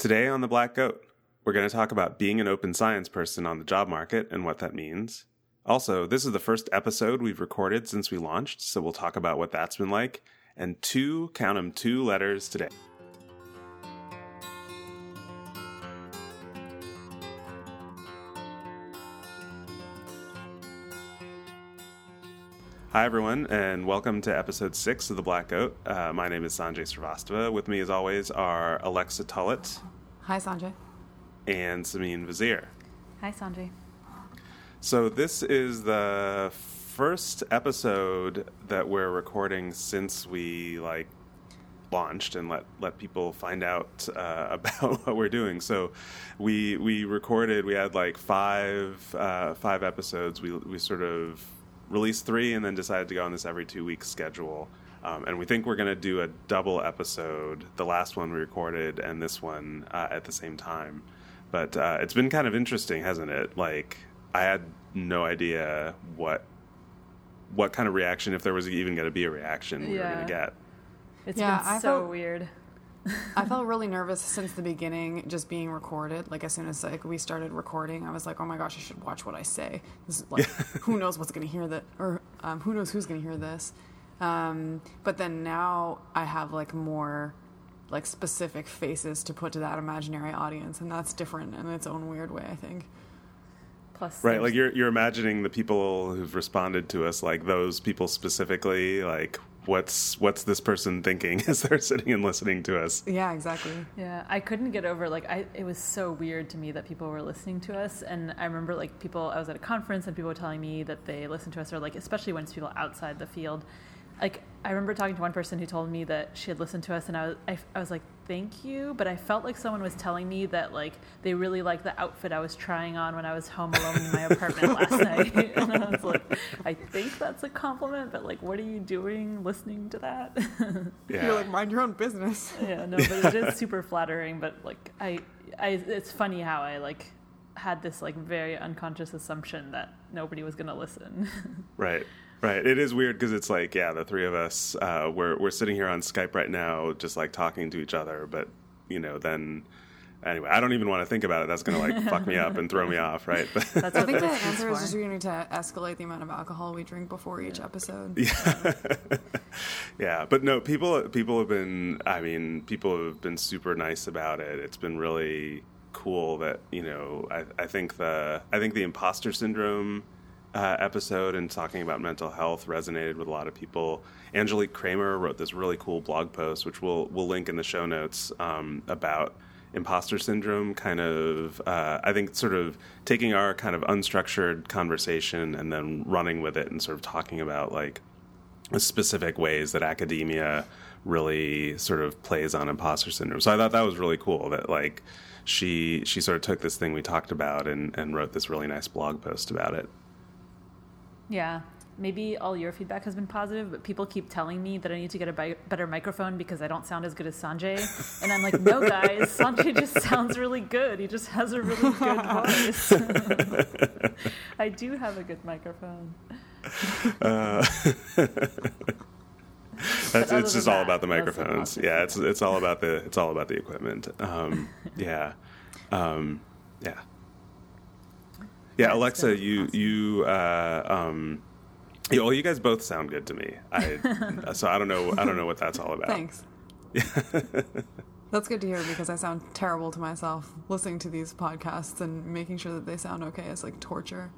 Today on The Black Goat, we're going to talk about being an open science person on the job market and what that means. Also, this is the first episode we've recorded since we launched, so we'll talk about what that's been like. And two, count them, two letters today. Hi, everyone, and welcome to episode six of The Black Goat. Uh, my name is Sanjay Srivastava. With me, as always, are Alexa Tullett Hi, Sanjay. and Simine Vazire. Hi, Sanjay. So, this is the first episode that we're recording since we like launched and let let people find out uh, about what we're doing. So, we we recorded. We had like five uh, five episodes. We we sort of released three and then decided to go on this every two week schedule. Um, and we think we're going to do a double episode, the last one we recorded and this one uh, at the same time. But uh, it's been kind of interesting, hasn't it? Like I had no idea what what kind of reaction, if there was even going to be a reaction, we were going to get. It's Yeah, been I so felt- weird. I felt really nervous since the beginning, just being recorded. Like as soon as like we started recording, I was like, "Oh my gosh, I should watch what I say." This is like, who knows what's going to hear that, or um, who knows who's going to hear this. Um, but then now I have like more like specific faces to put to that imaginary audience, and that's different in its own weird way. I think. Plus, Right, like you're you're imagining the people who've responded to us, like those people specifically, like what's what's this person thinking as they're sitting and listening to us? Yeah, exactly. yeah, I couldn't get over like I. It was so weird to me that people were listening to us, and I remember like people. I was at a conference and people were telling me that they listened to us, or like especially when it's people outside the field. Like I remember talking to one person who told me that she had listened to us, and I was I, I was like, "Thank you," but I felt like someone was telling me that like they really liked the outfit I was trying on when I was home alone in my apartment last night, and I was like, "I think that's a compliment, but like, what are you doing listening to that?" Yeah, You're like, mind your own business. yeah, no, but it is super flattering. But like, I, I, it's funny how I like had this like very unconscious assumption that nobody was gonna listen. right, right. It is weird because it's like, yeah, the three of us, uh, we're we're sitting here on Skype right now, just like talking to each other, but you know, then. Anyway, I don't even want to think about it. That's going to like fuck me up and throw me off, right? But That's I think the answer is just we need to escalate the amount of alcohol we drink before each episode. yeah, but no, people people have been. I mean, people have been super nice about it. It's been really cool that you know. I, I think the I think the imposter syndrome uh, episode and talking about mental health resonated with a lot of people. Angelique Cramer wrote this really cool blog post, which we'll we'll link in the show notes um, about imposter syndrome kind of uh, i think sort of taking our kind of unstructured conversation and then running with it and sort of talking about like specific ways that academia really sort of plays on imposter syndrome. So I thought that was really cool that like she she sort of took this thing we talked about and, and wrote this really nice blog post about it. Yeah, maybe all your feedback has been positive, but people keep telling me that I need to get a bi- better microphone because I don't sound as good as Sanjay. And I'm like, no, guys, Sanjay just sounds really good. He just has a really good voice. I do have a good microphone. Uh, that's it's just all about the microphones. Yeah, it's it's all about the it's all about the equipment. Um, yeah, um, yeah, yeah. Alexa, you you uh, um, yeah, well, you guys both sound good to me. I so I don't know I don't know what that's all about. Thanks. That's good to hear because I sound terrible to myself listening to these podcasts and making sure that they sound okay is like torture.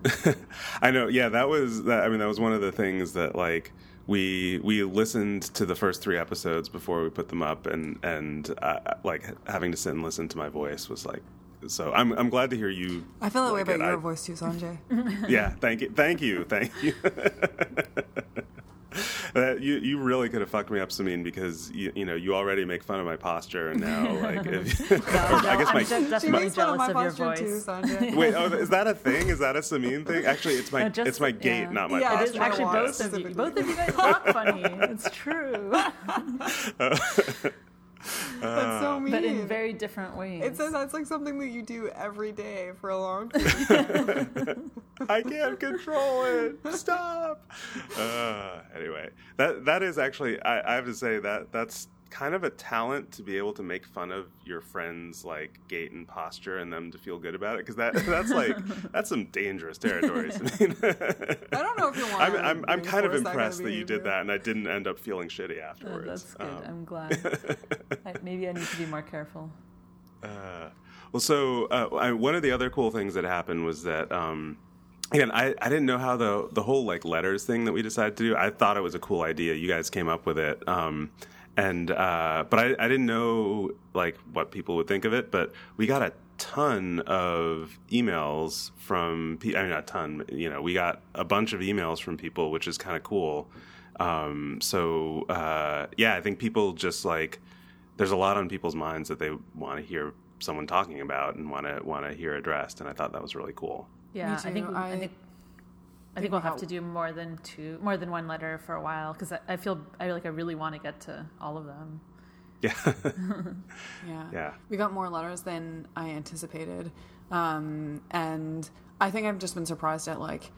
I know. Yeah, that was. That, I mean, that was one of the things that like we we listened to the first three episodes before we put them up, and and uh, like having to sit and listen to my voice was like. So I'm I'm glad to hear you. I feel that way about it. your I- voice too, Sanjay. Yeah, thank you, thank you, thank you. Uh, you you really could have fucked me up, Simine, because you you know you already make fun of my posture, and now like if, I guess I'm my de- definitely she makes of jealous my of your posture voice. too, wait, oh, is that a thing? Is that a Simine thing? Actually, it's my No, just- it's my gait, yeah. not my Yeah, It posture. is actually both of you. Both of you guys talk funny. It's true, That's so mean. but in very different ways. it says that's like something that you do every day for a long time. I can't control it. Stop. Uh, anyway, that that is actually I, I have to say that that's kind of a talent to be able to make fun of your friends like gait and posture and them to feel good about it because that that's like that's some dangerous territories. I mean, I don't know if you want. I'm I'm, I'm kind of reinforce that impressed that you did that and I didn't end up feeling shitty Uh, afterwards. that's good. Um, I'm glad. I, maybe I need to be more careful. Uh, well, so uh, I, one of the other cool things that happened was that um, again, I, I didn't know how the the whole like letters thing that we decided to do. I thought it was a cool idea. You guys came up with it, um, and uh, but I, I didn't know like what people would think of it. But we got a ton of emails from pe- I mean not a ton. You know, we got a bunch of emails from people, which is kind of cool. Um, so uh, yeah, I think people just like there's a lot on people's minds that they want to hear someone talking about and want to want to hear addressed, and I thought that was really cool. Yeah, I think. I, I think I think think we'll have to do more than two, more than one letter for a while because I, I feel I like I really want to get to all of them. Yeah, Yeah. yeah, We got more letters than I anticipated. Um, and I think I've just been surprised at like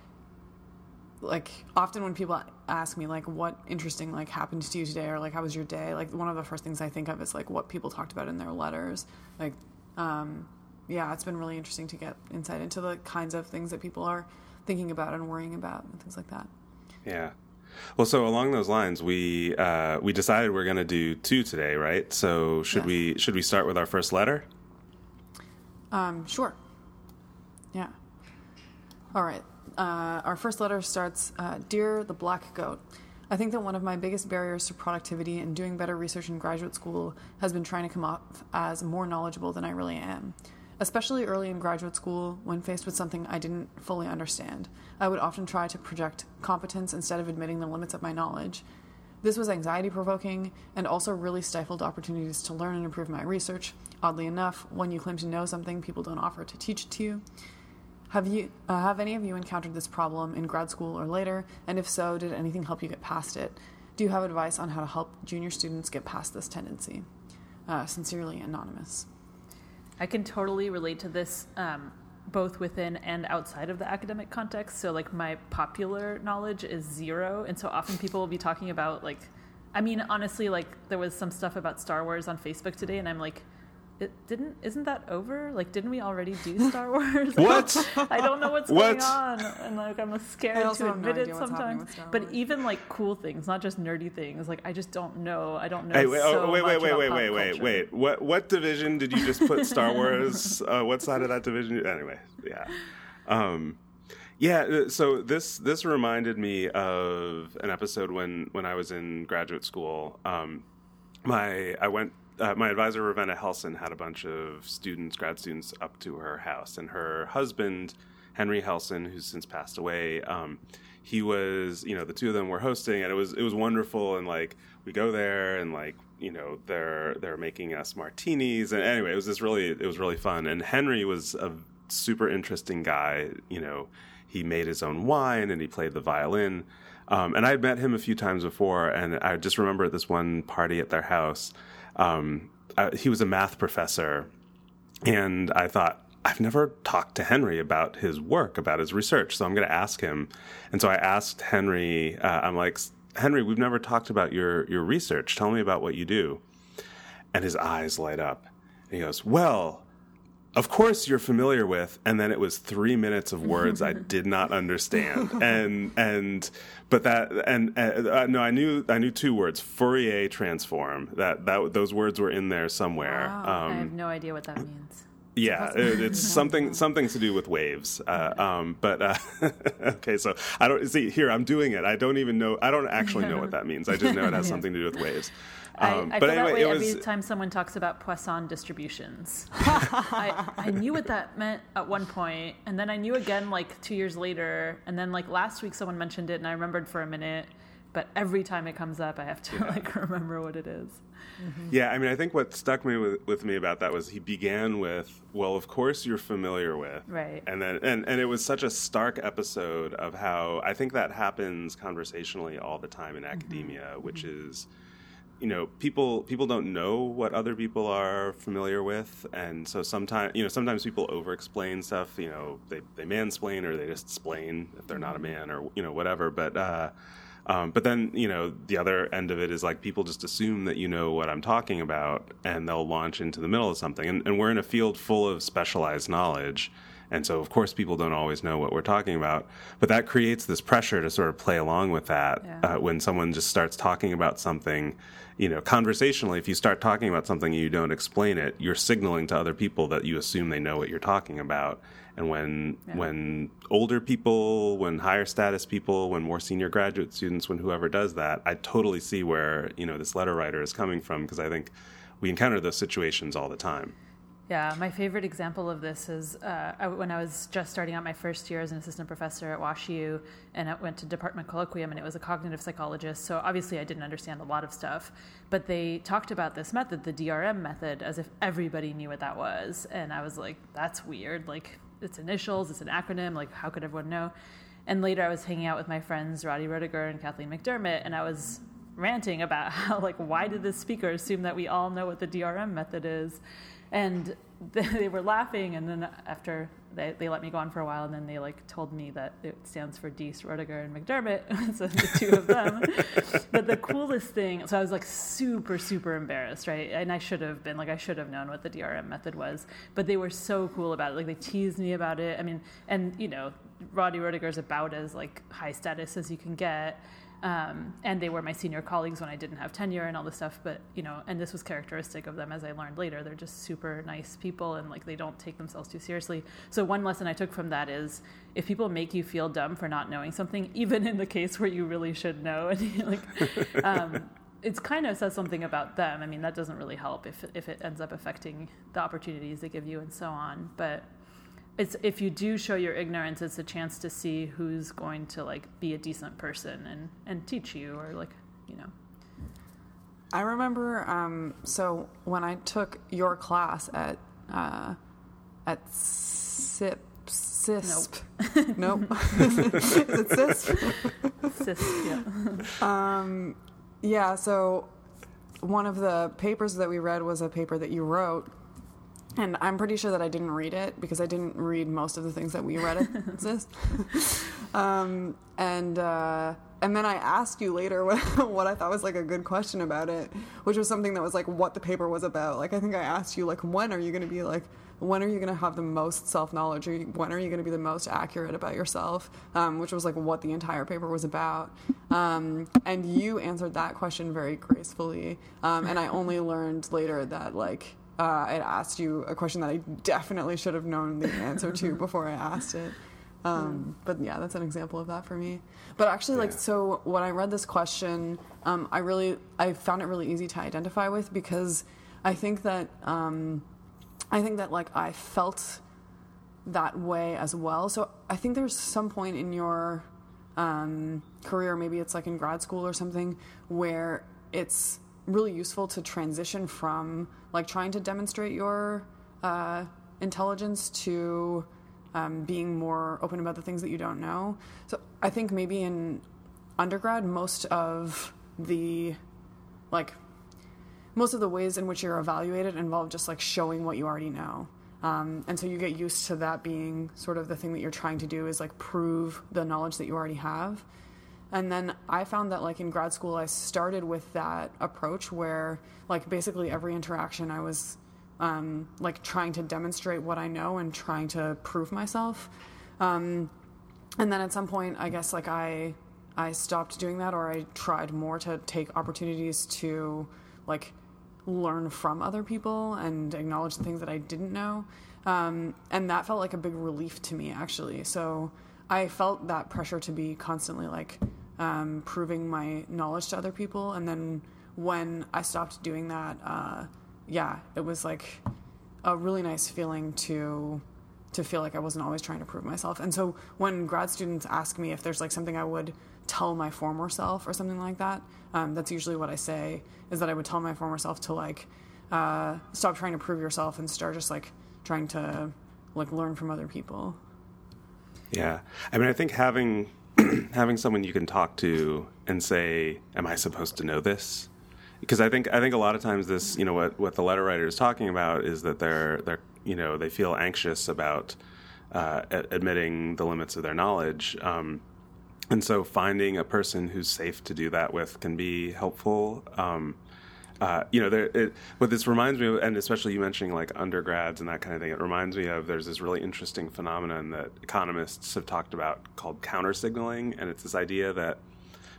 like often when people ask me like what interesting like happened to you today or like how was your day like one of the first things i think of is like what people talked about in their letters like um yeah it's been really interesting to get insight into the kinds of things that people are thinking about and worrying about and things like that yeah. Well, so along those lines, we uh, we decided we're going to do two today, right? So should Yes. we should we start with our first letter? Um, sure. Yeah. All right. Uh, our first letter starts uh, Dear the Black Goat, I think that one of my biggest barriers to productivity and doing better research in graduate school has been trying to come off as more knowledgeable than I really am. Especially early in graduate school, when faced with something I didn't fully understand, I would often try to project competence instead of admitting the limits of my knowledge. This was anxiety provoking and also really stifled opportunities to learn and improve my research. Oddly enough, when you claim to know something, people don't offer to teach it to you. Have you uh, have any of you encountered this problem in grad school or later? And if so, did anything help you get past it? Do you have advice on how to help junior students get past this tendency? Uh, sincerely, anonymous. I can totally relate to this um, both within and outside of the academic context. So, like, my popular knowledge is zero. And so often people will be talking about, like, I mean, honestly, like, there was some stuff about Star Wars on Facebook today, and I'm like, it didn't, isn't that over? Like, didn't we already do Star Wars? What? I don't know what's What? going on. And, like, I'm scared to have no admit it sometimes. But even, like, cool things, not just nerdy things, like, I just don't know. I don't know. Hey, wait, so oh, wait, wait, much wait, about wait, pop wait, wait, wait. What what division did you just put Star Wars? uh, what side of that division? Anyway, yeah, um, yeah. uh, So this this reminded me of an episode when when I was in graduate school. Um, my I went. Uh, my advisor Ravenna Helson had a bunch of students, grad students, up to her house, and her husband Henry Helson, who's since passed away. Um, he was, you know, the two of them were hosting, and it was it was wonderful. And like we go there, and like you know they're they're making us martinis, and anyway, it was just really it was really fun. And Henry was a super interesting guy. You know, he made his own wine and he played the violin. Um, and I had met him a few times before, and I just remember at this one party at their house, um, uh, he was a math professor, and I thought, I've never talked to Henry about his work, about his research, so I'm going to ask him. And so I asked Henry, uh, I'm like, Henry, we've never talked about your, your research. Tell me about what you do. And his eyes light up. And he goes, Well, of course you're familiar with and then it was three minutes of words i did not understand and and but that and uh, no i knew i knew two words fourier transform that that those words were in there somewhere Wow. I um, have no idea what that means. yeah, it, it's something something to do with waves. Uh, um, but uh, okay, so I don't see here. I'm doing it. I don't even know. I don't actually know what that means. I just know it has something to do with waves. Um, I, I but feel that way it every time someone talks about Poisson distributions. I, I knew what that meant at one point, and then I knew again like two years later, and then like last week someone mentioned it, and I remembered for a minute. But every time it comes up, I have to like remember what it is. Mm-hmm. yeah. I mean, I think what stuck me with, with me about that was he began with, "Well, of course you're familiar with," Right. and then and and it was such a stark episode of how I think that happens conversationally all the time in mm-hmm. academia, which mm-hmm. is you know people people don't know what other people are familiar with and so sometimes you know sometimes people over explain stuff you know they, they mansplain or they just explain if they're not a man or you know whatever but uh Um, but then, you know, the other end of it is like people just assume that you know what I'm talking about and they'll launch into the middle of something. And, and we're in a field full of specialized knowledge. And so, of course, people don't always know what we're talking about. But that creates this pressure to sort of play along with that Yeah. uh, when someone just starts talking about something. You know, conversationally, if you start talking about something and you don't explain it, you're signaling to other people that you assume they know what you're talking about. And when Yeah. when older people, when higher status people, when more senior graduate students, when whoever does that, I totally see where you know this letter writer is coming from because I think we encounter those situations all the time. Yeah, my favorite example of this is uh, I, when I was just starting out my first year as an assistant professor at WashU, and I went to department colloquium, and it was a cognitive psychologist. So obviously, I didn't understand a lot of stuff, but they talked about this method, the DRM method, as if everybody knew what that was, and I was like, "That's weird. Like, it's initials, it's an acronym. Like, how could everyone know?" And later, I was hanging out with my friends Roddy Roediger and Kathleen McDermott, and I was ranting about how like why did this speaker assume that we all know what the DRM method is and they were laughing and then after they, they let me go on for a while and then they like told me that it stands for Deese, Roediger, and McDermott so the two of them. But the coolest thing so I was like super super embarrassed right? And I should have been like I should have known what the DRM method was. But they were so cool about it. Like they teased me about it. I mean and you know Roddy Roediger's about as like high status as you can get um, and they were my senior colleagues when I didn't have tenure and all this stuff. But you know, and this was characteristic of them as I learned later. They're just super nice people and like they don't take themselves too seriously. So one lesson I took from that is if people make you feel dumb for not knowing something, even in the case where you really should know, and like. Um, it's kind of says something about them. I mean, that doesn't really help if if it ends up affecting the opportunities they give you and so on. But it's if you do show your ignorance, it's a chance to see who's going to like be a decent person and and teach you or like you know. I remember, um, so when I took your class at uh, at SIP, CISP. Nope. Is it CISP? Cis, yeah. Um, yeah, so one of the papers that we read was a paper that you wrote. And I'm pretty sure that I didn't read it because I didn't read most of the things that we read at CISP. um, and uh, and then I asked you later what, what I thought was like a good question about it, which was something that was like what the paper was about. Like I think I asked you like when are you going to be like when are you going to have the most self knowledge or when are you going to be the most accurate about yourself, um, which was like what the entire paper was about. Um, and you answered that question very gracefully. Um, and I only learned later that like uh, asked you a question that I definitely should have known the answer to before I asked it. Um, but yeah, that's an example of that for me. But actually, like, Yeah. so when I read this question, um, I really, I found it really easy to identify with because I think that, um, I think that like I felt that way as well. So I think there's some point in your um, career, maybe it's like in grad school or something, where it's really useful to transition from like trying to demonstrate your uh, intelligence to um, being more open about the things that you don't know. So I think maybe in undergrad, most of the like most of the ways in which you're evaluated involve just like showing what you already know. Um, and so you get used to that being sort of the thing that you're trying to do is like prove the knowledge that you already have. And then I found that like in grad school, I started with that approach where like basically every interaction I was um, like trying to demonstrate what I know and trying to prove myself. Um, and then at some point, I guess like I I stopped doing that, or I tried more to take opportunities to like learn from other people and acknowledge the things that I didn't know. Um, and that felt like a big relief to me, actually. So I felt that pressure to be constantly like um, proving my knowledge to other people. And then when I stopped doing that, uh, yeah, it was like a really nice feeling to to feel like I wasn't always trying to prove myself. And so when grad students ask me if there's like something I would tell my former self or something like that, um, that's usually what I say is that I would tell my former self to like uh, stop trying to prove yourself and start just like trying to like learn from other people. Yeah, I mean, I think having having someone you can talk to and say, "Am I supposed to know this?" Because I think I think a lot of times this, you know, what what the letter writer is talking about is that they're they're you know they feel anxious about uh, admitting the limits of their knowledge. Um, and so finding a person who's safe to do that with can be helpful. Um, uh, you know, there, it, what this reminds me of, and especially you mentioning like undergrads and that kind of thing, it reminds me of there's this really interesting phenomenon that economists have talked about called counter signaling, and it's this idea that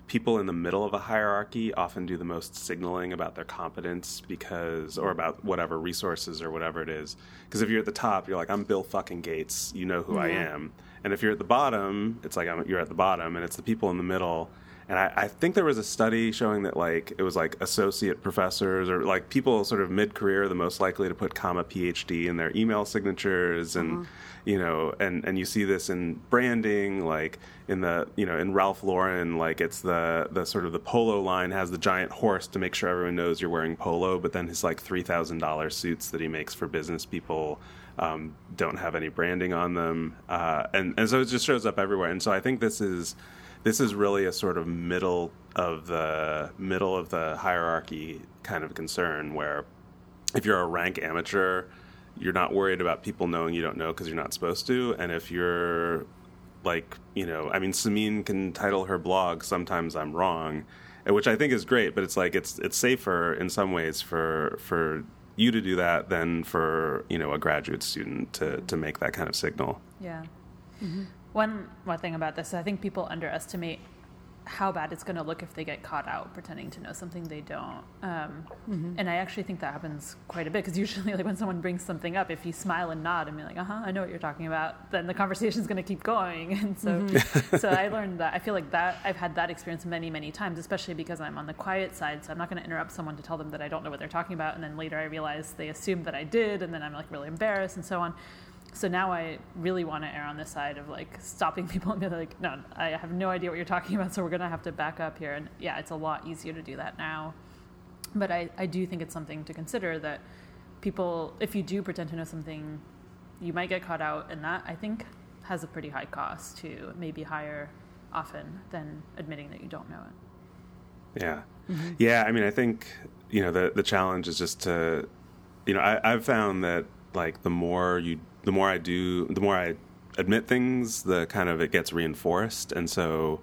people in the middle of a hierarchy often do the most signaling about their competence because, or about whatever resources or whatever it is. Because if you're at the top, you're like, I'm Bill fucking Gates, you know who I am. And if you're at the bottom, it's like I'm, you're at the bottom, and it's the people in the middle and I, I, think there was a study showing that like it was like associate professors or like people sort of mid career the most likely to put comma PhD in their email signatures and mm-hmm. you know and and you see this in branding like in the you know in Ralph Lauren like it's the the sort of the polo line has the giant horse to make sure everyone knows you're wearing polo but then his like three thousand dollar suits that he makes for business people um, don't have any branding on them uh, and and so it just shows up everywhere and so I think this is this is really a sort of middle of the middle of the hierarchy kind of concern where if you're a rank amateur you're not worried about people knowing you don't know because you're not supposed to. And if you're like you know i mean Simine can title her blog sometimes i'm wrong which i think is great but it's like it's it's safer in some ways for for you to do that than for you know a graduate student to to make that kind of signal. Yeah. Mm-hmm. One one thing about this, I think people underestimate how bad it's going to look if they get caught out pretending to know something they don't. Um, mm-hmm. And I actually think that happens quite a bit because usually, like when someone brings something up, if you smile and nod and be like, "Uh huh, I know what you're talking about," then the conversation is going to keep going. And so, mm-hmm. so I learned that. I feel like that I've had that experience many, many times, especially because I'm on the quiet side. So I'm not going to interrupt someone to tell them that I don't know what they're talking about, and then later I realize they assumed that I did, and then I'm like really embarrassed and so on so now I really want to err on the side of like stopping people and be like, no, I have no idea what you're talking about, so we're gonna have to back up here. And yeah, it's a lot easier to do that now. But I, I do think it's something to consider that people, if you do pretend to know something, you might get caught out, and that I think has a pretty high cost to maybe higher often than admitting that you don't know it. Yeah, mm-hmm. yeah. I mean, I think you know the the challenge is just to, you know, I, I've found that like the more you the more I do, the more I admit things, the kind of it gets reinforced, and so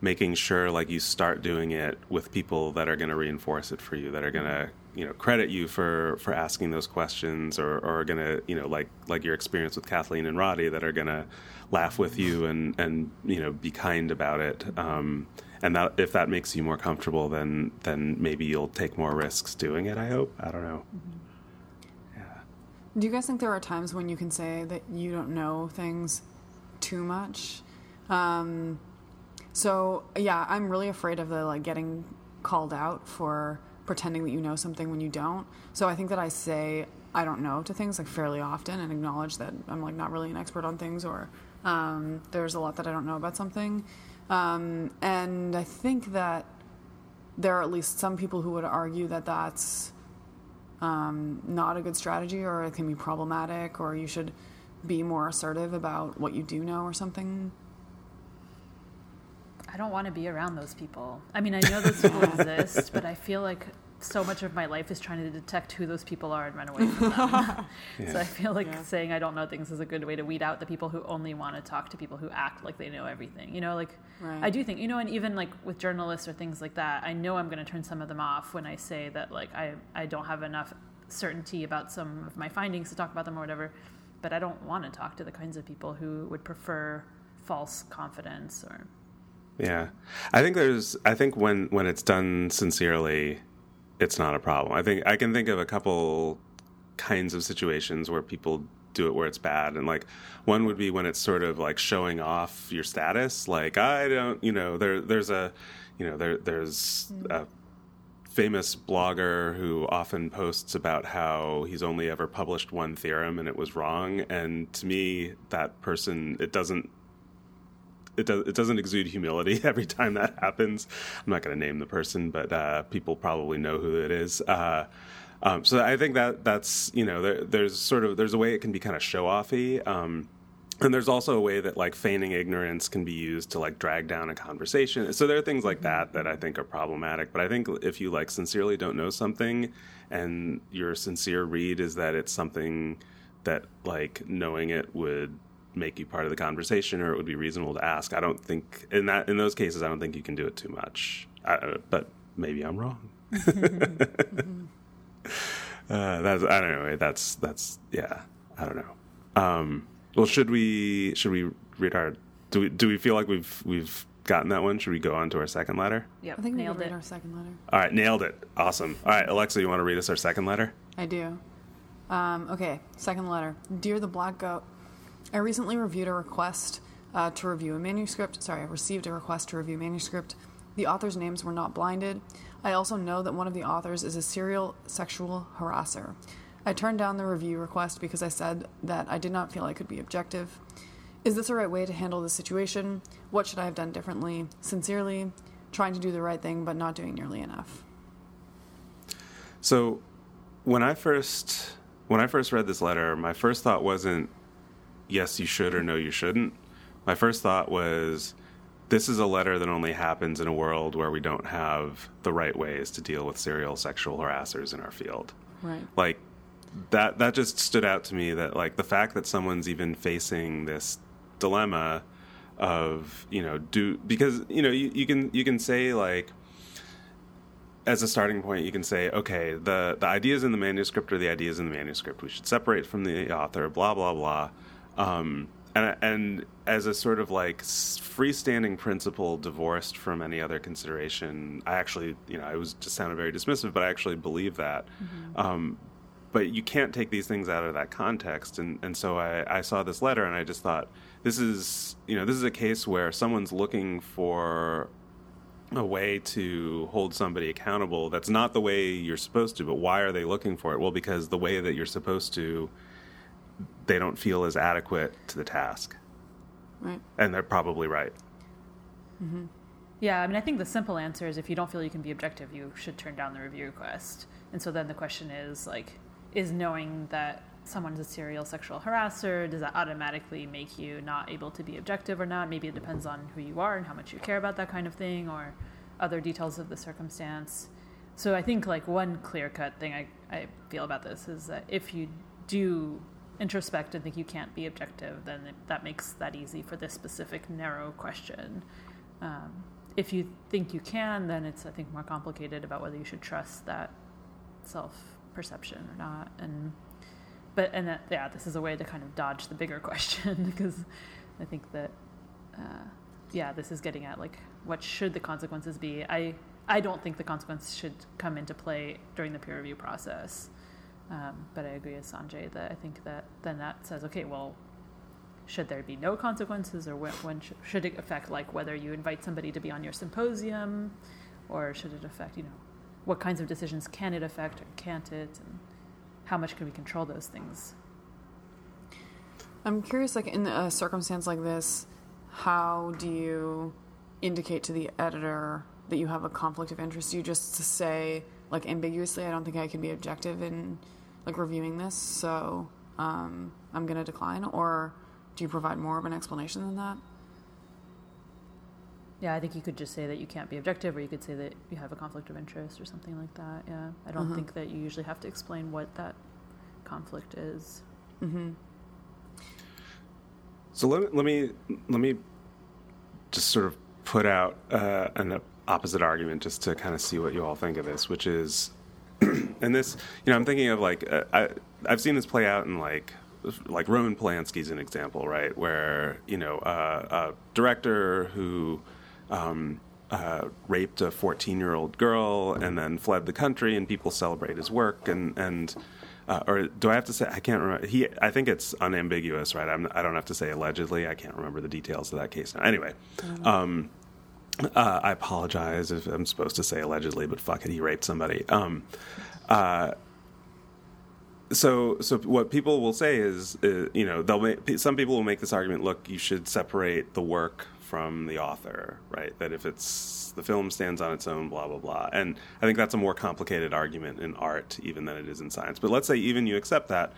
making sure like you start doing it with people that are going to reinforce it for you, that are going to you know credit you for for asking those questions, or or going to you know like like your experience with Kathleen and Roddy, that are going to laugh with you and and you know be kind about it. Um, and that if that makes you more comfortable, then then maybe you'll take more risks doing it. I hope. I don't know. Mm-hmm. Do you guys think there are times when you can say that you don't know things too much? Um, so yeah, I'm really afraid of the like getting called out for pretending that you know something when you don't. So I think that I say I don't know to things like fairly often and acknowledge that I'm like not really an expert on things or um, there's a lot that I don't know about something. Um, and I think that there are at least some people who would argue that that's um, not a good strategy or it can be problematic or you should be more assertive about what you do know or something? I don't want to be around those people. I mean, I know those people exist, but I feel like so much of my life is trying to detect who those people are and run away from them. yeah. So I feel like yeah. saying I don't know things is a good way to weed out the people who only want to talk to people who act like they know everything. You know, like right. I do think, you know, and even like with journalists or things like that, I know I'm going to turn some of them off when I say that like I I don't have enough certainty about some of my findings to talk about them or whatever. But I don't want to talk to the kinds of people who would prefer false confidence or yeah i think there's i think when when it's done sincerely it's not a problem. I think I can think of a couple kinds of situations where people do it where it's bad and like one would be when it's sort of like showing off your status like i don't you know there there's a you know there there's mm. a famous blogger who often posts about how he's only ever published one theorem and it was wrong and to me that person it doesn't it, does, it doesn't exude humility every time that happens. I'm not going to name the person, but uh, people probably know who it is. Uh, um, so I think that that's you know there, there's sort of there's a way it can be kind of show offy. Um, and there's also a way that like feigning ignorance can be used to like drag down a conversation. So there are things like that that I think are problematic. But I think if you like sincerely don't know something, and your sincere read is that it's something that like knowing it would make you part of the conversation or it would be reasonable to ask. I don't think in that in those cases I don't think you can do it too much. I, but maybe I'm wrong. uh, that's I don't know. That's that's yeah. I don't know. Um, well, should we should we read our do we do we feel like we've we've gotten that one? Should we go on to our second letter? Yeah, I think we nailed it. our second letter. All right, nailed it. Awesome. All right, Alexa, you want to read us our second letter? I do. Um, okay, second letter. Dear the Black Goat, I recently reviewed a request uh, to review a manuscript. Sorry, I received a request to review a manuscript. The authors' names were not blinded. I also know that one of the authors is a serial sexual harasser. I turned down the review request because I said that I did not feel I could be objective. Is this the right way to handle the situation? What should I have done differently? Sincerely, trying to do the right thing but not doing nearly enough. So, when I first when I first read this letter, my first thought wasn't yes, you should or no, you shouldn't. My first thought was this is a letter that only happens in a world where we don't have the right ways to deal with serial sexual harassers in our field. Right. Like that that just stood out to me that like the fact that someone's even facing this dilemma of, you know, do because you know, you, you can you can say like as a starting point, you can say, okay, the, the ideas in the manuscript are the ideas in the manuscript. We should separate from the author, blah, blah, blah. Um, and, and as a sort of like freestanding principle divorced from any other consideration, I actually, you know, I was just sounded very dismissive, but I actually believe that. Um, but you can't take these things out of that context. And, and so I, I saw this letter and I just thought, this is, you know, this is a case where someone's looking for a way to hold somebody accountable that's not the way you're supposed to but why are they looking for it well because the way that you're supposed to they don't feel as adequate to the task Right. and they're probably right mm-hmm. Yeah, I mean, I think the simple answer is if you don't feel you can be objective, you should turn down the review request. And so then the question is like, is knowing that someone's a serial sexual harasser, does that automatically make you not able to be objective or not? Maybe it depends on who you are and how much you care about that kind of thing or other details of the circumstance. So I think like one clear cut thing I, I feel about this is that if you do introspect and think you can't be objective, then that makes that easy for this specific narrow question. Um, if you think you can, then it's I think more complicated about whether you should trust that self perception or not. And but and that yeah, this is a way to kind of dodge the bigger question because I think that uh, yeah, this is getting at like what should the consequences be. I I don't think the consequences should come into play during the peer review process. Um, but I agree with Sanjay that I think that then that says okay, well, should there be no consequences or when, when should, should it affect like whether you invite somebody to be on your symposium or should it affect you know what kinds of decisions can it affect or can't it and how much can we control those things I'm curious, like in a circumstance like this, how do you indicate to the editor that you have a conflict of interest? Do you just say, like ambiguously, I don't think I can be objective in like reviewing this, so um, I'm going to decline, or do you provide more of an explanation than that? yeah i think you could just say that you can't be objective or you could say that you have a conflict of interest or something like that yeah i don't Uh-huh. think that you usually have to explain what that conflict is Mm-hmm. so let, let me let me just sort of put out uh, an opposite argument just to kind of see what you all think of this which is and this you know i'm thinking of like uh, I, i've seen this play out in like like roman polanski's an example right? Where you know uh, a director who um, uh, raped a 14 year old girl and then fled the country and people celebrate his work and and uh, or do I have to say I can't remember he I think it's unambiguous right? I'm, I don't have to say allegedly I can't remember the details of that case now. Anyway um, uh, I apologize if I'm supposed to say allegedly but fuck it he raped somebody. Um, uh, so so what people will say is, uh, you know they'll make, some people will make this argument look you should separate the work from the author right? That if it's the film stands on its own blah blah blah. And i think that's a more complicated argument in art even than it is in science. But let's say even you accept that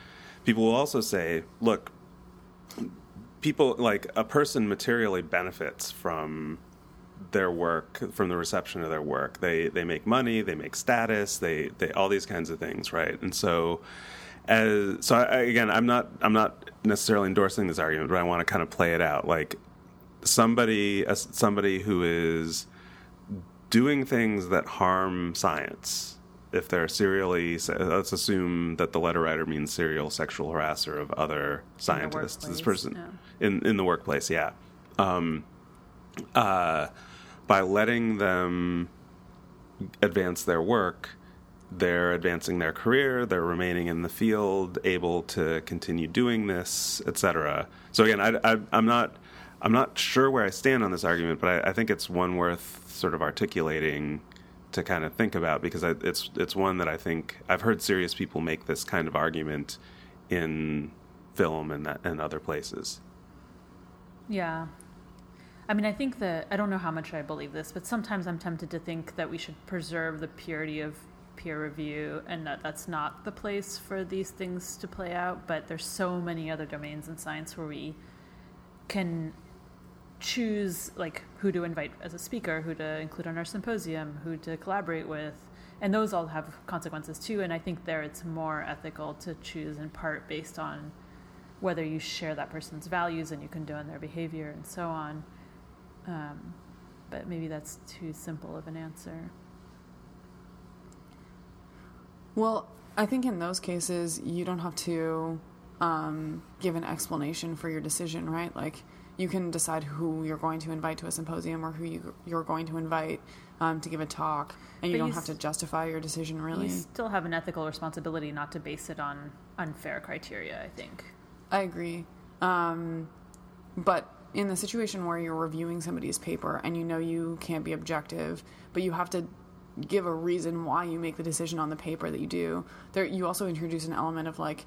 people will also say look people like a person materially benefits from their work from the reception of their work they they make money they make status they they all these kinds of things right and so as so I, again i'm not i'm not necessarily endorsing this argument, but I want to kind of play it out. Like somebody, somebody who is doing things that harm science. If they're serially, let's assume that the letter writer means serial sexual harasser of other scientists. This person in in the workplace, yeah. Um, uh, by letting them advance their work, they're advancing their career, they're remaining in the field, able to continue doing this, etc. So again, I, I'm not I'm not sure where I stand on this argument, but I, I think it's one worth sort of articulating to kind of think about because I, it's it's one that I think I've heard serious people make this kind of argument in film and and other places. Yeah. I mean, I think that I don't know how much I believe this, but sometimes I'm tempted to think that we should preserve the purity of peer review and that that's not the place for these things to play out. But there's so many other domains in science where we can choose like who to invite as a speaker, who to include on our symposium, who to collaborate with, and those all have consequences too. And I think there it's more ethical to choose in part based on whether you share that person's values and you condone their behavior and so on. Um, but maybe that's too simple of an answer. Well, I think in those cases, you don't have to um, give an explanation for your decision, right? Like, you can decide who you're going to invite to a symposium or who you, you're going to invite um, to give a talk, and you But don't you have to justify your decision, really. You still have an ethical responsibility not to base it on unfair criteria, I think. I agree. Um, but in the situation where you're reviewing somebody's paper and you know you can't be objective, but you have to give a reason why you make the decision on the paper that you do, there you also introduce an element of like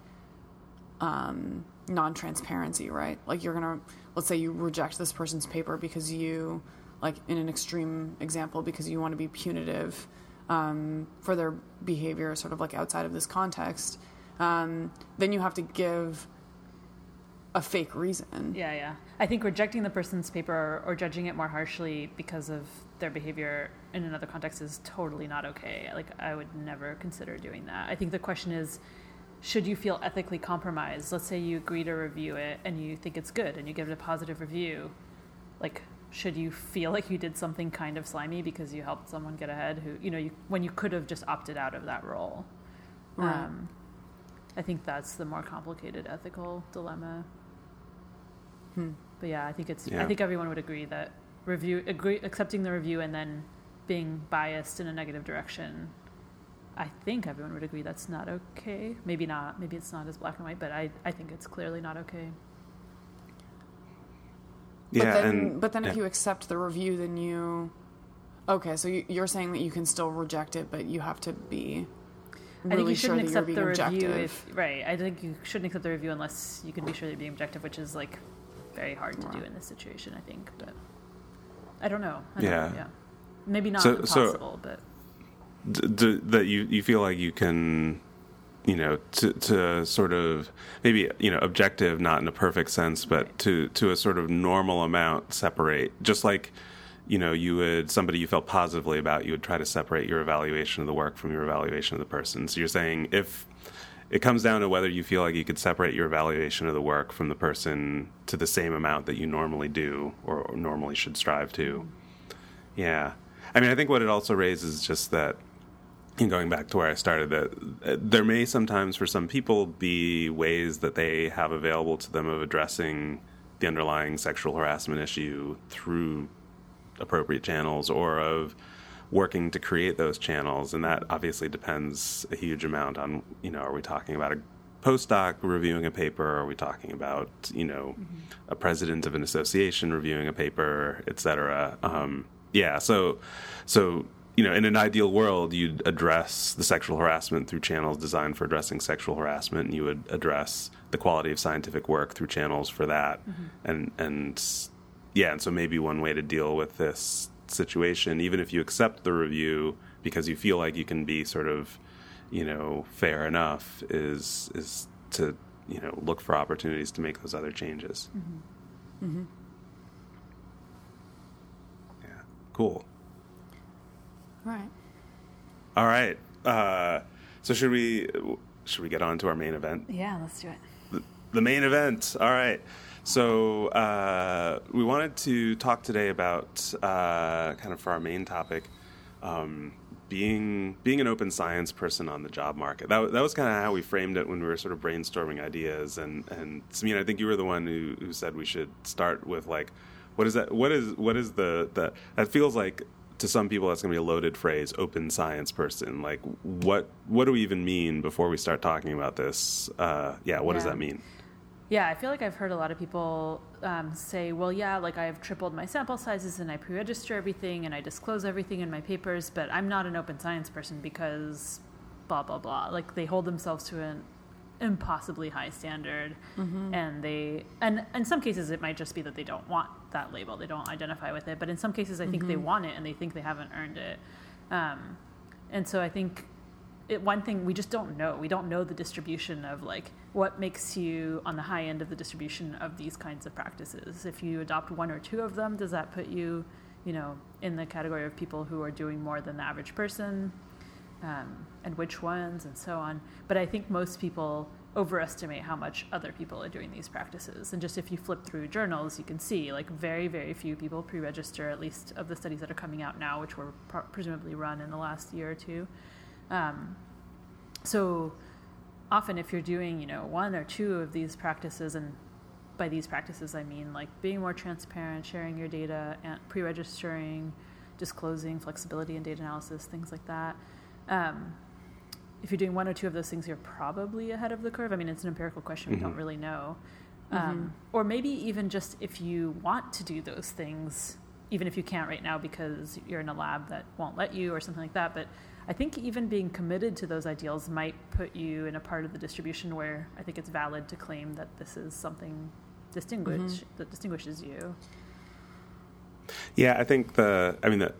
um, non-transparency, right? Like you're gonna, let's say you reject this person's paper because you, like in an extreme example, because you want to be punitive um, for their behavior, sort of like outside of this context. Um, then you have to give a fake reason. Yeah, yeah. I think rejecting the person's paper or, or judging it more harshly because of their behavior in another context is totally not okay. Like, I would never consider doing that. I think the question is should you feel ethically compromised? Let's say you agree to review it and you think it's good and you give it a positive review. Like, should you feel like you did something kind of slimy because you helped someone get ahead who, you know, you, when you could have just opted out of that role? Right. Um, I think that's the more complicated ethical dilemma. Hmm. But yeah, I think it's. Yeah. I think everyone would agree that review, agree, accepting the review, and then being biased in a negative direction. I think everyone would agree that's not okay. Maybe not. Maybe it's not as black and white, but I, I think it's clearly not okay. But yeah, then, and but then if you accept the review, then you. Okay, so you, you're saying that you can still reject it, but you have to be I think you shouldn't that you're accept being the objective. review if right. I think you shouldn't accept the review unless you can be sure that you're being objective, which is like very hard to do in this situation. I think, but I don't know. I don't Yeah. know, yeah. Maybe not So- so- impossible, but d- d- that you you feel like you can you know to to sort of maybe you know objective not in a perfect sense but Right. to to a sort of normal amount separate just like you know you would somebody you felt positively about you would try to separate your evaluation of the work from your evaluation of the person so you're saying if it comes down to whether you feel like you could separate your evaluation of the work from the person to the same amount that you normally do or, or normally should strive to. Yeah. I mean i think what it also raises is just that and going back to where I started, that uh, there may sometimes for some people be ways that they have available to them of addressing the underlying sexual harassment issue through appropriate channels or of working to create those channels. And that obviously depends a huge amount on, you know, are we talking about a postdoc reviewing a paper? Are we talking about, you know, a president of an association reviewing a paper, et cetera? Um, yeah, so, so, you know, in an ideal world, you'd address the sexual harassment through channels designed for addressing sexual harassment, and you would address the quality of scientific work through channels for that. And and yeah, and so maybe one way to deal with this situation, even if you accept the review because you feel like you can be sort of, you know, fair enough, is is to you know look for opportunities to make those other changes. mm-hmm Yeah, cool. Right. All right. Uh, so should we should we get on to our main event? yeah, let's do it. the main event. All right. So uh, we wanted to talk today about uh, kind of for our main topic, um, being being an open science person on the job market. That, that was kind of how we framed it when we were sort of brainstorming ideas. And and Simine, I think you were the one who, who said we should start with like, what is that? What is what is the the that feels like to some people that's going to be a loaded phrase open science person like what what do we even mean before we start talking about this uh, yeah what yeah. does that mean yeah i feel like i've heard a lot of people um, say well yeah like i've tripled my sample sizes and i pre-register everything and i disclose everything in my papers but i'm not an open science person because blah blah blah like they hold themselves to an impossibly high standard mm-hmm. and they and in some cases it might just be that they don't want that label they don't identify with it but in some cases i think mm-hmm. they want it and they think they haven't earned it um, and so i think it, one thing we just don't know we don't know the distribution of like what makes you on the high end of the distribution of these kinds of practices if you adopt one or two of them does that put you you know in the category of people who are doing more than the average person um, and which ones and so on. But I think most people overestimate how much other people are doing these practices. And just if you flip through journals, you can see like very, very few people pre register, at least of the studies that are coming out now, which were presumably run in the last year or two. Um, so often, if you're doing, you know, one or two of these practices, and by these practices, I mean like being more transparent, sharing your data, and pre registering, disclosing flexibility in data analysis, things like that um, if you're doing one or two of those things, you're probably ahead of the curve. I mean, it's an empirical question; mm-hmm. we don't mm-hmm. really know. Um, mm-hmm. Or maybe even just if you want to do those things, even if you can't right now because you're in a lab that won't let you or something like that. But I think even being committed to those ideals might put you in a part of the distribution where I think it's valid to claim that this is something distinguished mm-hmm. that distinguishes you. Yeah, I think the I mean the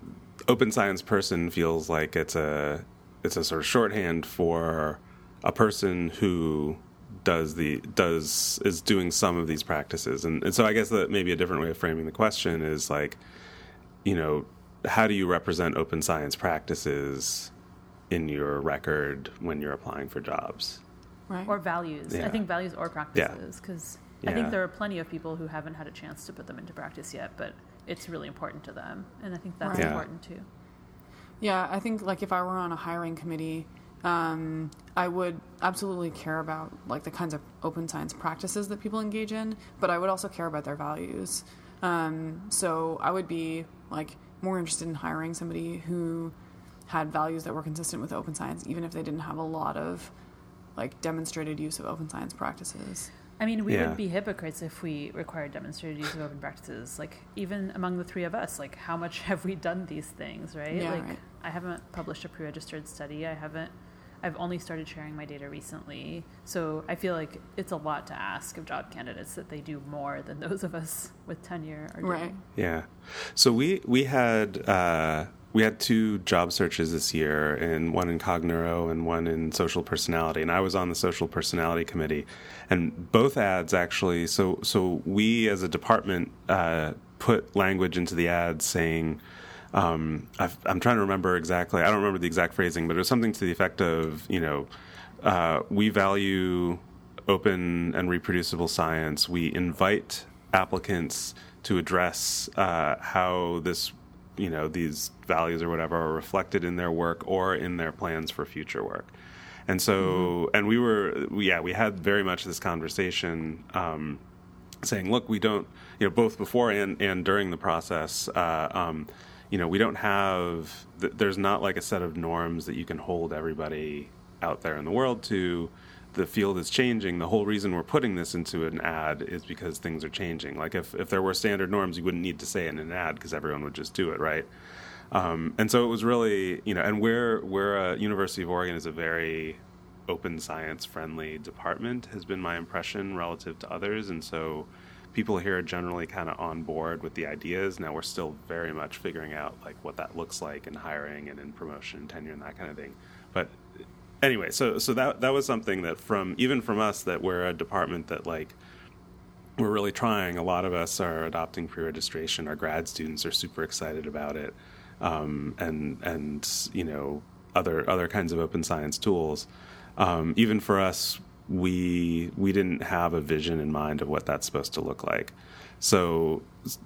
open science person feels like it's a it's a sort of shorthand for a person who does the does is doing some of these practices and, and so i guess that maybe a different way of framing the question is like you know how do you represent open science practices in your record when you're applying for jobs right or values yeah. i think values or practices because yeah. i think there are plenty of people who haven't had a chance to put them into practice yet but it's really important to them and i think that's right. important too yeah, I think like if I were on a hiring committee, um, I would absolutely care about like the kinds of open science practices that people engage in, but I would also care about their values. Um, so I would be like more interested in hiring somebody who had values that were consistent with open science, even if they didn't have a lot of like demonstrated use of open science practices. I mean, we yeah. would be hypocrites if we required demonstrated use of open practices. Like, even among the three of us, like, how much have we done these things, right? Yeah, like, right. I haven't published a pre-registered study. I haven't. I've only started sharing my data recently, so I feel like it's a lot to ask of job candidates that they do more than those of us with tenure are doing. Right. Yeah. So we we had. Uh, we had two job searches this year, and one in Cogneuro and one in social personality. And I was on the social personality committee, and both ads actually. So so we as a department uh, put language into the ads saying. Um, i am trying to remember exactly. I don't remember the exact phrasing, but it was something to the effect of, you know, uh, we value open and reproducible science. We invite applicants to address uh, how this you know these values or whatever are reflected in their work or in their plans for future work and so mm-hmm. and we were yeah we had very much this conversation um, saying look we don't you know both before and and during the process uh, um, you know we don't have there's not like a set of norms that you can hold everybody out there in the world to the field is changing. The whole reason we're putting this into an ad is because things are changing. Like if, if there were standard norms, you wouldn't need to say in an ad because everyone would just do it, right? Um, and so it was really, you know, and we're we're a University of Oregon is a very open science friendly department has been my impression relative to others, and so people here are generally kind of on board with the ideas. Now we're still very much figuring out like what that looks like in hiring and in promotion tenure and that kind of thing. But anyway, so so that that was something that from even from us that we're a department that like we're really trying. A lot of us are adopting pre-registration. Our grad students are super excited about it, um, and and you know other other kinds of open science tools. Um, even for us, we we didn't have a vision in mind of what that's supposed to look like. So,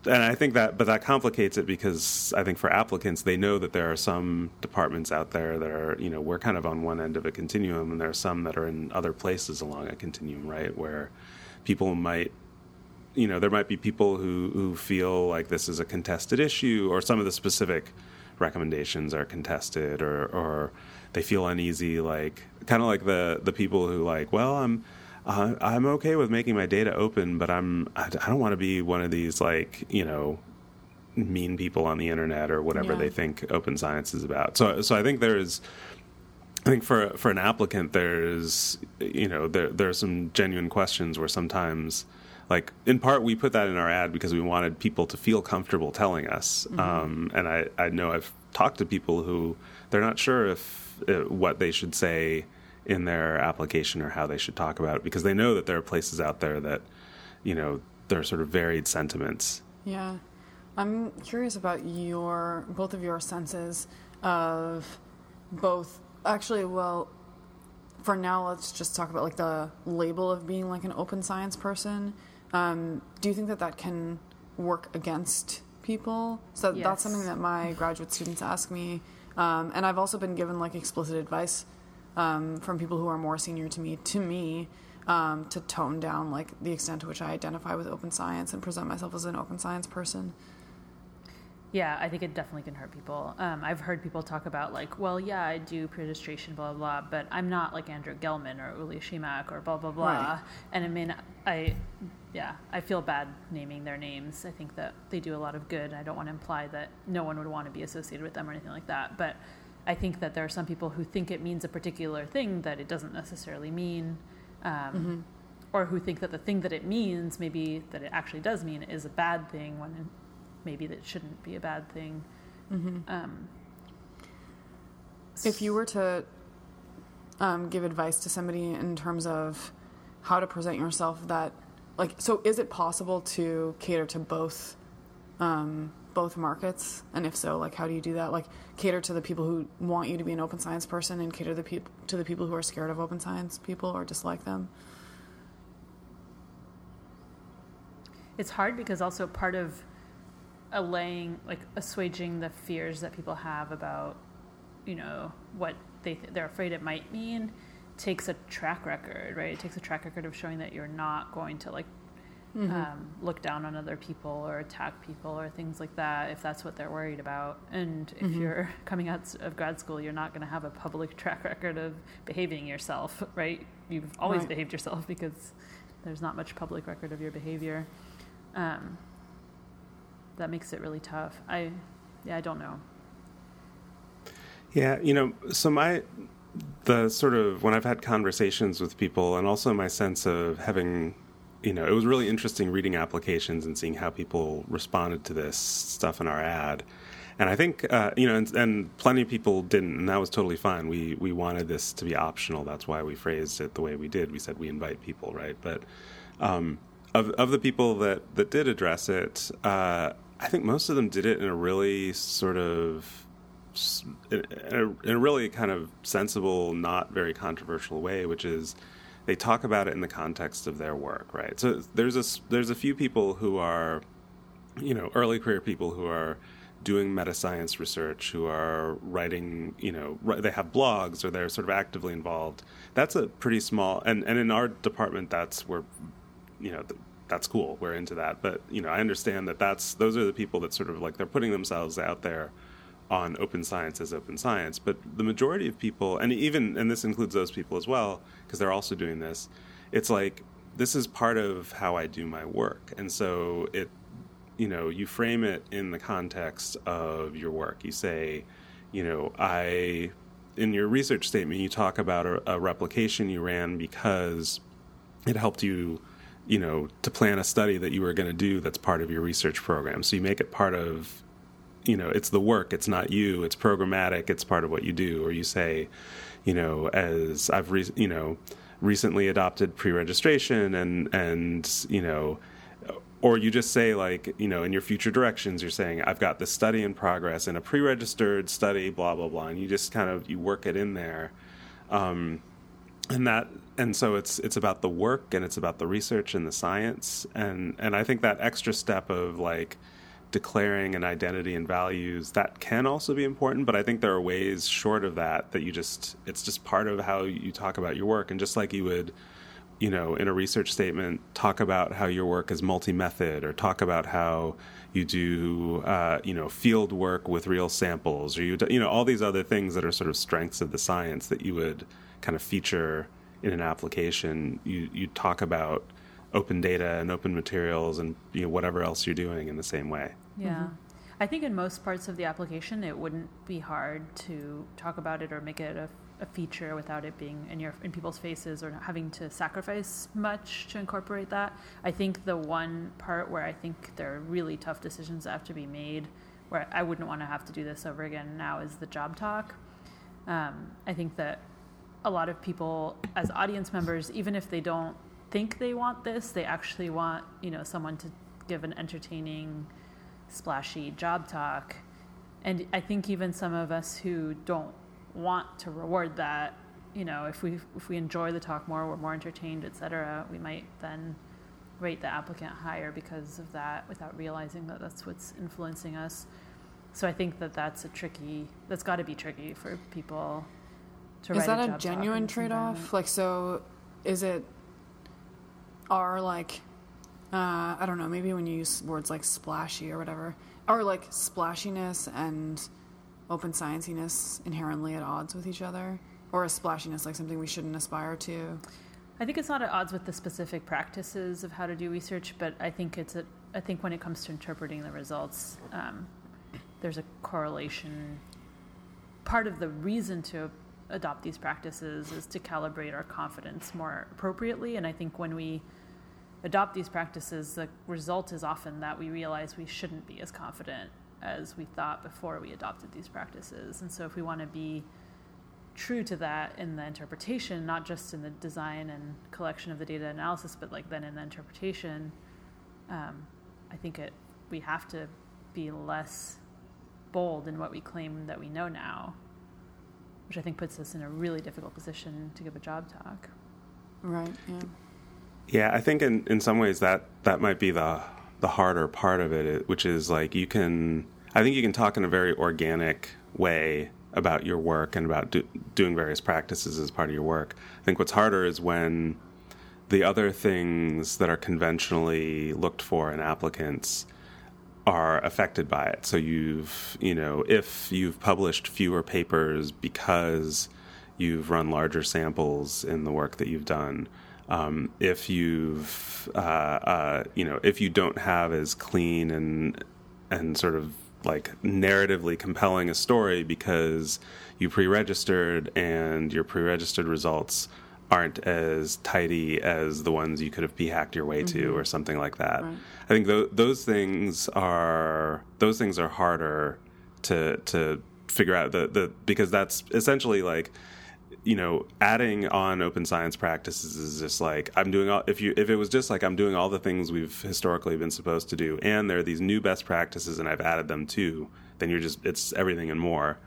and I think that, but that complicates it because I think for applicants, they know that there are some departments out there that are, you know, we're kind of on one end of a continuum, and there are some that are in other places along a continuum, right? Where people might, you know, there might be people who who feel like this is a contested issue, or some of the specific recommendations are contested, or or they feel uneasy, like kind of like the the people who like, well, I'm uh, I'm okay with making my data open, but I'm I, I don't want to be one of these like you know mean people on the internet or whatever Yeah. they think open science is about. So so I think there's I think for for an applicant there's you know there there are some genuine questions where sometimes like in part we put that in our ad because we wanted people to feel comfortable telling us um, and I, I know I've talked to people who they're not sure if uh, what they should say in their application or how they should talk about it because they know that there are places out there that you know there are sort of varied sentiments Yeah. I'm curious about your both of your senses of both actually well for now let's just talk about like the label of being like an open science person. Um, do you think that that can work against people? So Yes. that's something that my graduate students ask me. Um, and I've also been given like explicit advice um, from people who are more senior to me to me um, to tone down like the extent to which I identify with open science and present myself as an open science person. Yeah, I think it definitely can hurt people. Um, I've heard people talk about like, well, yeah, I do pre-registration, blah blah, blah, but I'm not like Andrew Gelman or Uli Schimmack or blah blah blah. Right. And I mean, I, yeah, I feel bad naming their names. I think that they do a lot of good. I don't want to imply that no one would want to be associated with them or anything like that. But I think that there are some people who think it means a particular thing that it doesn't necessarily mean. Um, Or who think that the thing that it means, maybe that it actually does mean, is a bad thing when maybe that shouldn't be a bad thing. Um, If you were to um, give advice to somebody in terms of how to present yourself, that like, so is it possible to cater to both um, both markets? And if so, like, how do you do that? Like, cater to the people who want you to be an open science person, and cater the peop- to the people who are scared of open science people or dislike them. it's hard because also part of allaying, like assuaging the fears that people have about, you know, what they th- they're afraid it might mean, takes a track record, right? It takes a track record of showing that you're not going to like um, look down on other people or attack people or things like that if that's what they're worried about. And if you're coming out of grad school, you're not going to have a public track record of behaving yourself, right? You've always Right. behaved yourself because there's not much public record of your behavior. Um, that makes it really tough. I, yeah, I don't know. Yeah, you know, so my the sort of when I've had conversations with people, and also my sense of having, you know, it was really interesting reading applications and seeing how people responded to this stuff in our ad. And I think, uh, you know, and, and plenty of people didn't, and that was totally fine. We we wanted this to be optional. That's why we phrased it the way we did. We said we invite people, right? But um, of of the people that that did address it, uh, I think most of them did it in a really sort of in a, in a really kind of sensible, not very controversial way, which is they talk about it in the context of their work, right? So there's a there's a few people who are, you know, early career people who are doing meta science research, who are writing, you know, they have blogs or they're sort of actively involved. That's a pretty small, and and in our department, that's where, you know. Th that's cool. We're into that, but you know, I understand that that's those are the people that sort of like they're putting themselves out there on open science as open science, but the majority of people, and even and this includes those people as well, because they're also doing this. It's like this is part of how I do my work, and so it, you know, you frame it in the context of your work. You say, you know, I, in your research statement, you talk about a, a replication you ran because it helped you you know to plan a study that you were going to do that's part of your research program. So you make it part of you know it's the work it's not you it's programmatic it's part of what you do. Or you say you know as i've re- you know recently adopted pre-registration and and you know or you just say like you know in your future directions you're saying i've got this study in progress in a pre-registered study blah blah blah. And you just kind of you work it in there. Um, and that and so it's it's about the work and it's about the research and the science. And and I think that extra step of like declaring an identity and values that can also be important but i think there are ways short of that that you just it's just part of how you talk about your work. And just like you would you know in a research statement talk about how your work is multi-method or talk about how you do uh, you know field work with real samples or you do, you know all these other things that are sort of strengths of the science that you would kind of feature in an application you you talk about open data and open materials and you know whatever else you're doing in the same way. Yeah. Mm-hmm. I think in most parts of the application it wouldn't be hard to talk about it or make it a, a feature without it being in your in people's faces or having to sacrifice much to incorporate that. I think the one part where I think there are really tough decisions that have to be made where I wouldn't want to have to do this over again now is the job talk. Um, I think that a lot of people as audience members, even if they don't think they want this. They actually want, you know, someone to give an entertaining, splashy job talk. And I think even some of us who don't want to reward that, you know, if we if we enjoy the talk more, we're more entertained, etc., we might then rate the applicant higher because of that without realizing that that's what's influencing us. So I think that that's a tricky. That's got to be tricky for people to. Is that a, a genuine trade-off? Like, so is it are like uh, I don't know, maybe when you use words like splashy or whatever, or like splashiness and open scienciness inherently at odds with each other, or a splashiness like something we shouldn't aspire to. I think it's not at odds with the specific practices of how to do research, but I think it's a. I think when it comes to interpreting the results, um, there's a correlation. Part of the reason to adopt these practices is to calibrate our confidence more appropriately, and I think when we adopt these practices, the result is often that we realize we shouldn't be as confident as we thought before we adopted these practices. And so, if we want to be true to that in the interpretation, not just in the design and collection of the data analysis, but like then in the interpretation, um, I think it we have to be less bold in what we claim that we know now, which I think puts us in a really difficult position to give a job talk. Right. Yeah. Yeah, I think in, in some ways that that might be the the harder part of it, which is like you can. I think you can talk in a very organic way about your work and about do, doing various practices as part of your work. I think what's harder is when the other things that are conventionally looked for in applicants are affected by it. So you've, you know, if you've published fewer papers because you've run larger samples in the work that you've done, um, if you've uh, uh, you know if you don't have as clean and and sort of like narratively compelling a story because you pre-registered and your pre-registered results aren't as tidy as the ones you could have p-hacked your way mm-hmm. to or something like that. Right. I think th- those things are those things are harder to to figure out the the because that's essentially like you know, adding on open science practices is just like I'm doing all. If you if it was just like I'm doing all the things we've historically been supposed to do, and there are these new best practices, and I've added them too, then you're just it's everything and more.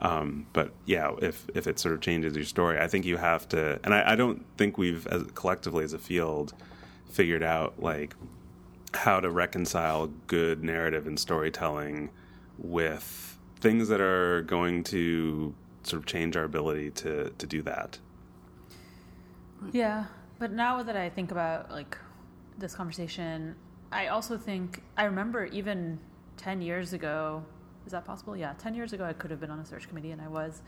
Um, but yeah, if if it sort of changes your story, I think you have to. And I, I don't think we've as collectively as a field figured out like how to reconcile good narrative and storytelling with things that are going to sort of change our ability to to do that. Yeah, but now that I think about like this conversation, I also think I remember even 10 years ago, is that possible? Yeah, 10 years ago I could have been on a search committee and I was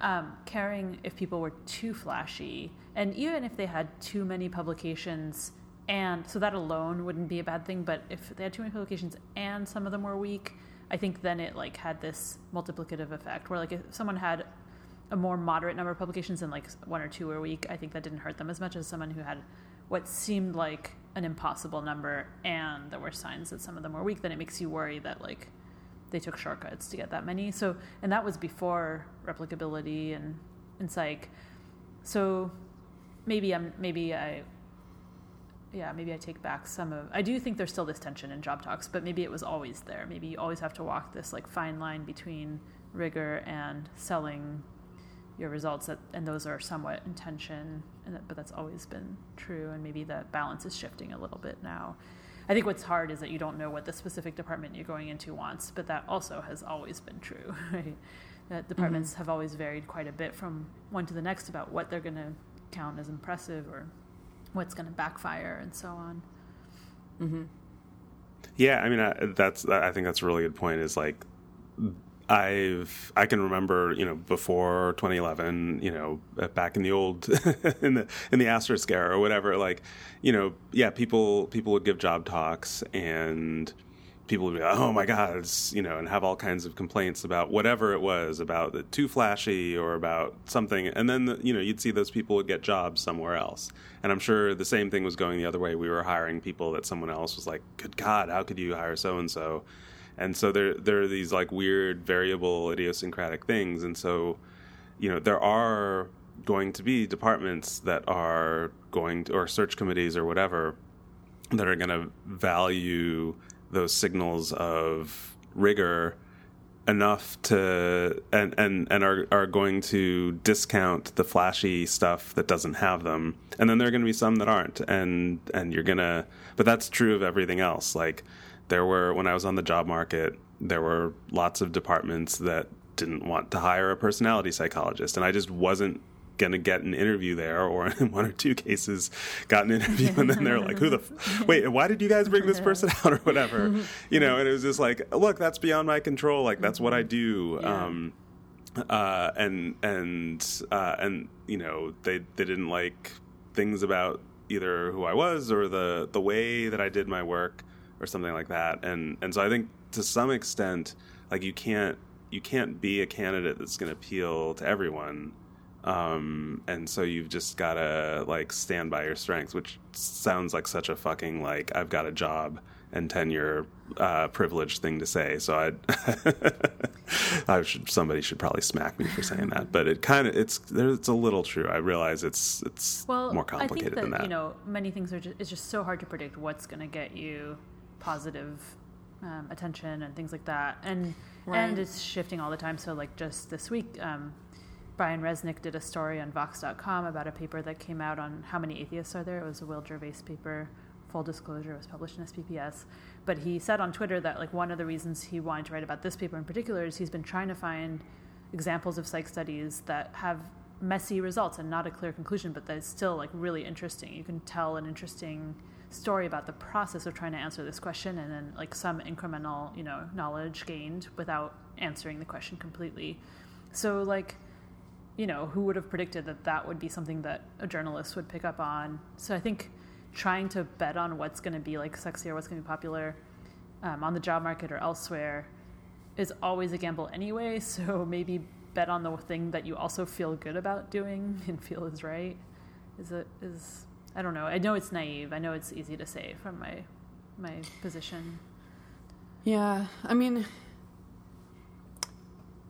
um, caring if people were too flashy and even if they had too many publications and so that alone wouldn't be a bad thing, but if they had too many publications and some of them were weak, I think then it like had this multiplicative effect where like if someone had a more moderate number of publications and like one or two a week, I think that didn't hurt them as much as someone who had what seemed like an impossible number and there were signs that some of them were weak, then it makes you worry that like they took shortcuts to get that many. So and that was before replicability and and psych. So maybe I'm maybe I yeah, maybe I take back some of. I do think there's still this tension in job talks, but maybe it was always there. Maybe you always have to walk this like fine line between rigor and selling your results that, and those are somewhat in tension that, but that's always been true and maybe the balance is shifting a little bit now i think what's hard is that you don't know what the specific department you're going into wants but that also has always been true right that departments mm-hmm. have always varied quite a bit from one to the next about what they're going to count as impressive or what's going to backfire and so on mm-hmm. yeah i mean I, that's i think that's a really good point is like I've I can remember you know before 2011 you know uh, back in the old in the in the asterisk era or whatever like you know yeah people people would give job talks and people would be like, oh my god it's you know and have all kinds of complaints about whatever it was about too flashy or about something. And then you know you'd see those people would get jobs somewhere else. And I'm sure the same thing was going the other way. We were hiring people that someone else was like good god how could you hire so and so and so there there are these like weird variable idiosyncratic things. And so you know there are going to be departments that are going to or search committees or whatever that are going to value those signals of rigor enough to and and and are are going to discount the flashy stuff that doesn't have them. And then there are going to be some that aren't and and you're going to but that's true of everything else. Like there were when I was on the job market, there were lots of departments that didn't want to hire a personality psychologist, and I just wasn't going to get an interview there, or in one or two cases, got an interview, and then they're like, "Who the f- wait? Why did you guys bring this person out, or whatever?" You know, and it was just like, "Look, that's beyond my control. Like that's what I do." Yeah. Um, uh, and and uh, and you know, they they didn't like things about either who I was or the the way that I did my work or something like that. And and so I think to some extent, like you can't you can't be a candidate that's going to appeal to everyone. Um, and so you've just got to like stand by your strengths, which sounds like such a fucking like I've got a job and tenure uh, privileged thing to say. So I, I should somebody should probably smack me for saying that. But it kind of it's it's a little true. I realize it's it's well, more complicated that, than that. You know, many things are just, it's just so hard to predict what's going to get you positive um, attention and things like that. And right. and it's shifting all the time. So like just this week, um, Brian Resnick did a story on Vox.com about a paper that came out on how many atheists are there. It was a Will Gervais paper. Full disclosure, it was published in SPPS. But he said on Twitter that like one of the reasons he wanted to write about this paper in particular is he's been trying to find examples of psych studies that have messy results and not a clear conclusion, but that is still like really interesting. You can tell an interesting story about the process of trying to answer this question and then like some incremental you know knowledge gained without answering the question completely. So like you know who would have predicted that that would be something that a journalist would pick up on? So i think trying to bet on what's going to be like sexy or what's going to be popular um, on the job market or elsewhere is always a gamble anyway. So maybe bet on the thing that you also feel good about doing and feel is right is it is I don't know. I know it's naive. I know it's easy to say from my my position. Yeah, I mean,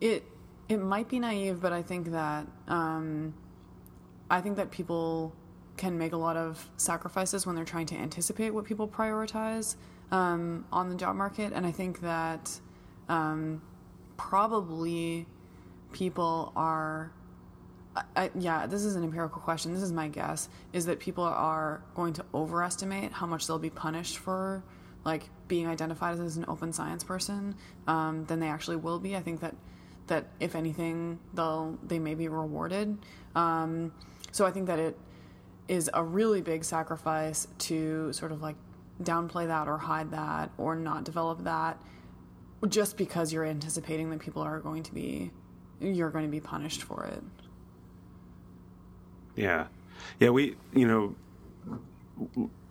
it it might be naive, but I think that um, I think that people can make a lot of sacrifices when they're trying to anticipate what people prioritize um, on the job market, and I think that um, probably people are I, yeah, this is an empirical question. This is my guess: is that people are going to overestimate how much they'll be punished for, like being identified as an open science person, um, than they actually will be. I think that that if anything, they'll they may be rewarded. Um, so I think that it is a really big sacrifice to sort of like downplay that or hide that or not develop that, just because you're anticipating that people are going to be you're going to be punished for it. Yeah, yeah. We, you know,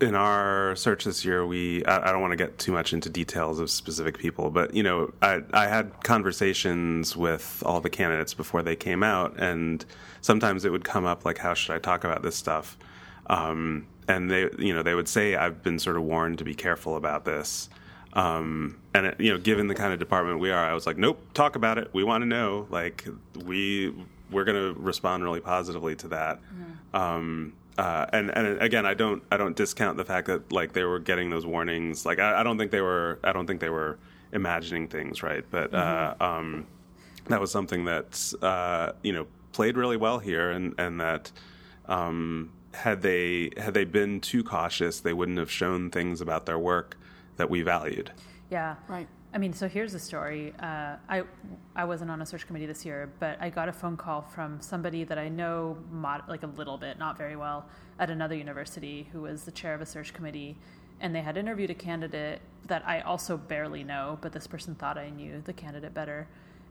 in our search this year, we I, I don't want to get too much into details of specific people, but you know, I I had conversations with all the candidates before they came out, and sometimes it would come up like, how should I talk about this stuff? Um, and they, you know, they would say, I've been sort of warned to be careful about this. Um, and it, you know, given the kind of department we are, I was like, nope, talk about it. We want to know. Like we we're going to respond really positively to that. Mm-hmm. Um, uh, and and again, I don't I don't discount the fact that like they were getting those warnings. Like I, I don't think they were I don't think they were imagining things right, but uh, mm-hmm. uh, um, that was something that uh, you know played really well here, and and that um, had they had they been too cautious, they wouldn't have shown things about their work that we valued. Yeah. Right. I mean, so here's the story. Uh, I I wasn't on a search committee this year, but I got a phone call from somebody that I know mod- like a little bit, not very well, at another university, who was the chair of a search committee, and they had interviewed a candidate that I also barely know, but this person thought I knew the candidate better,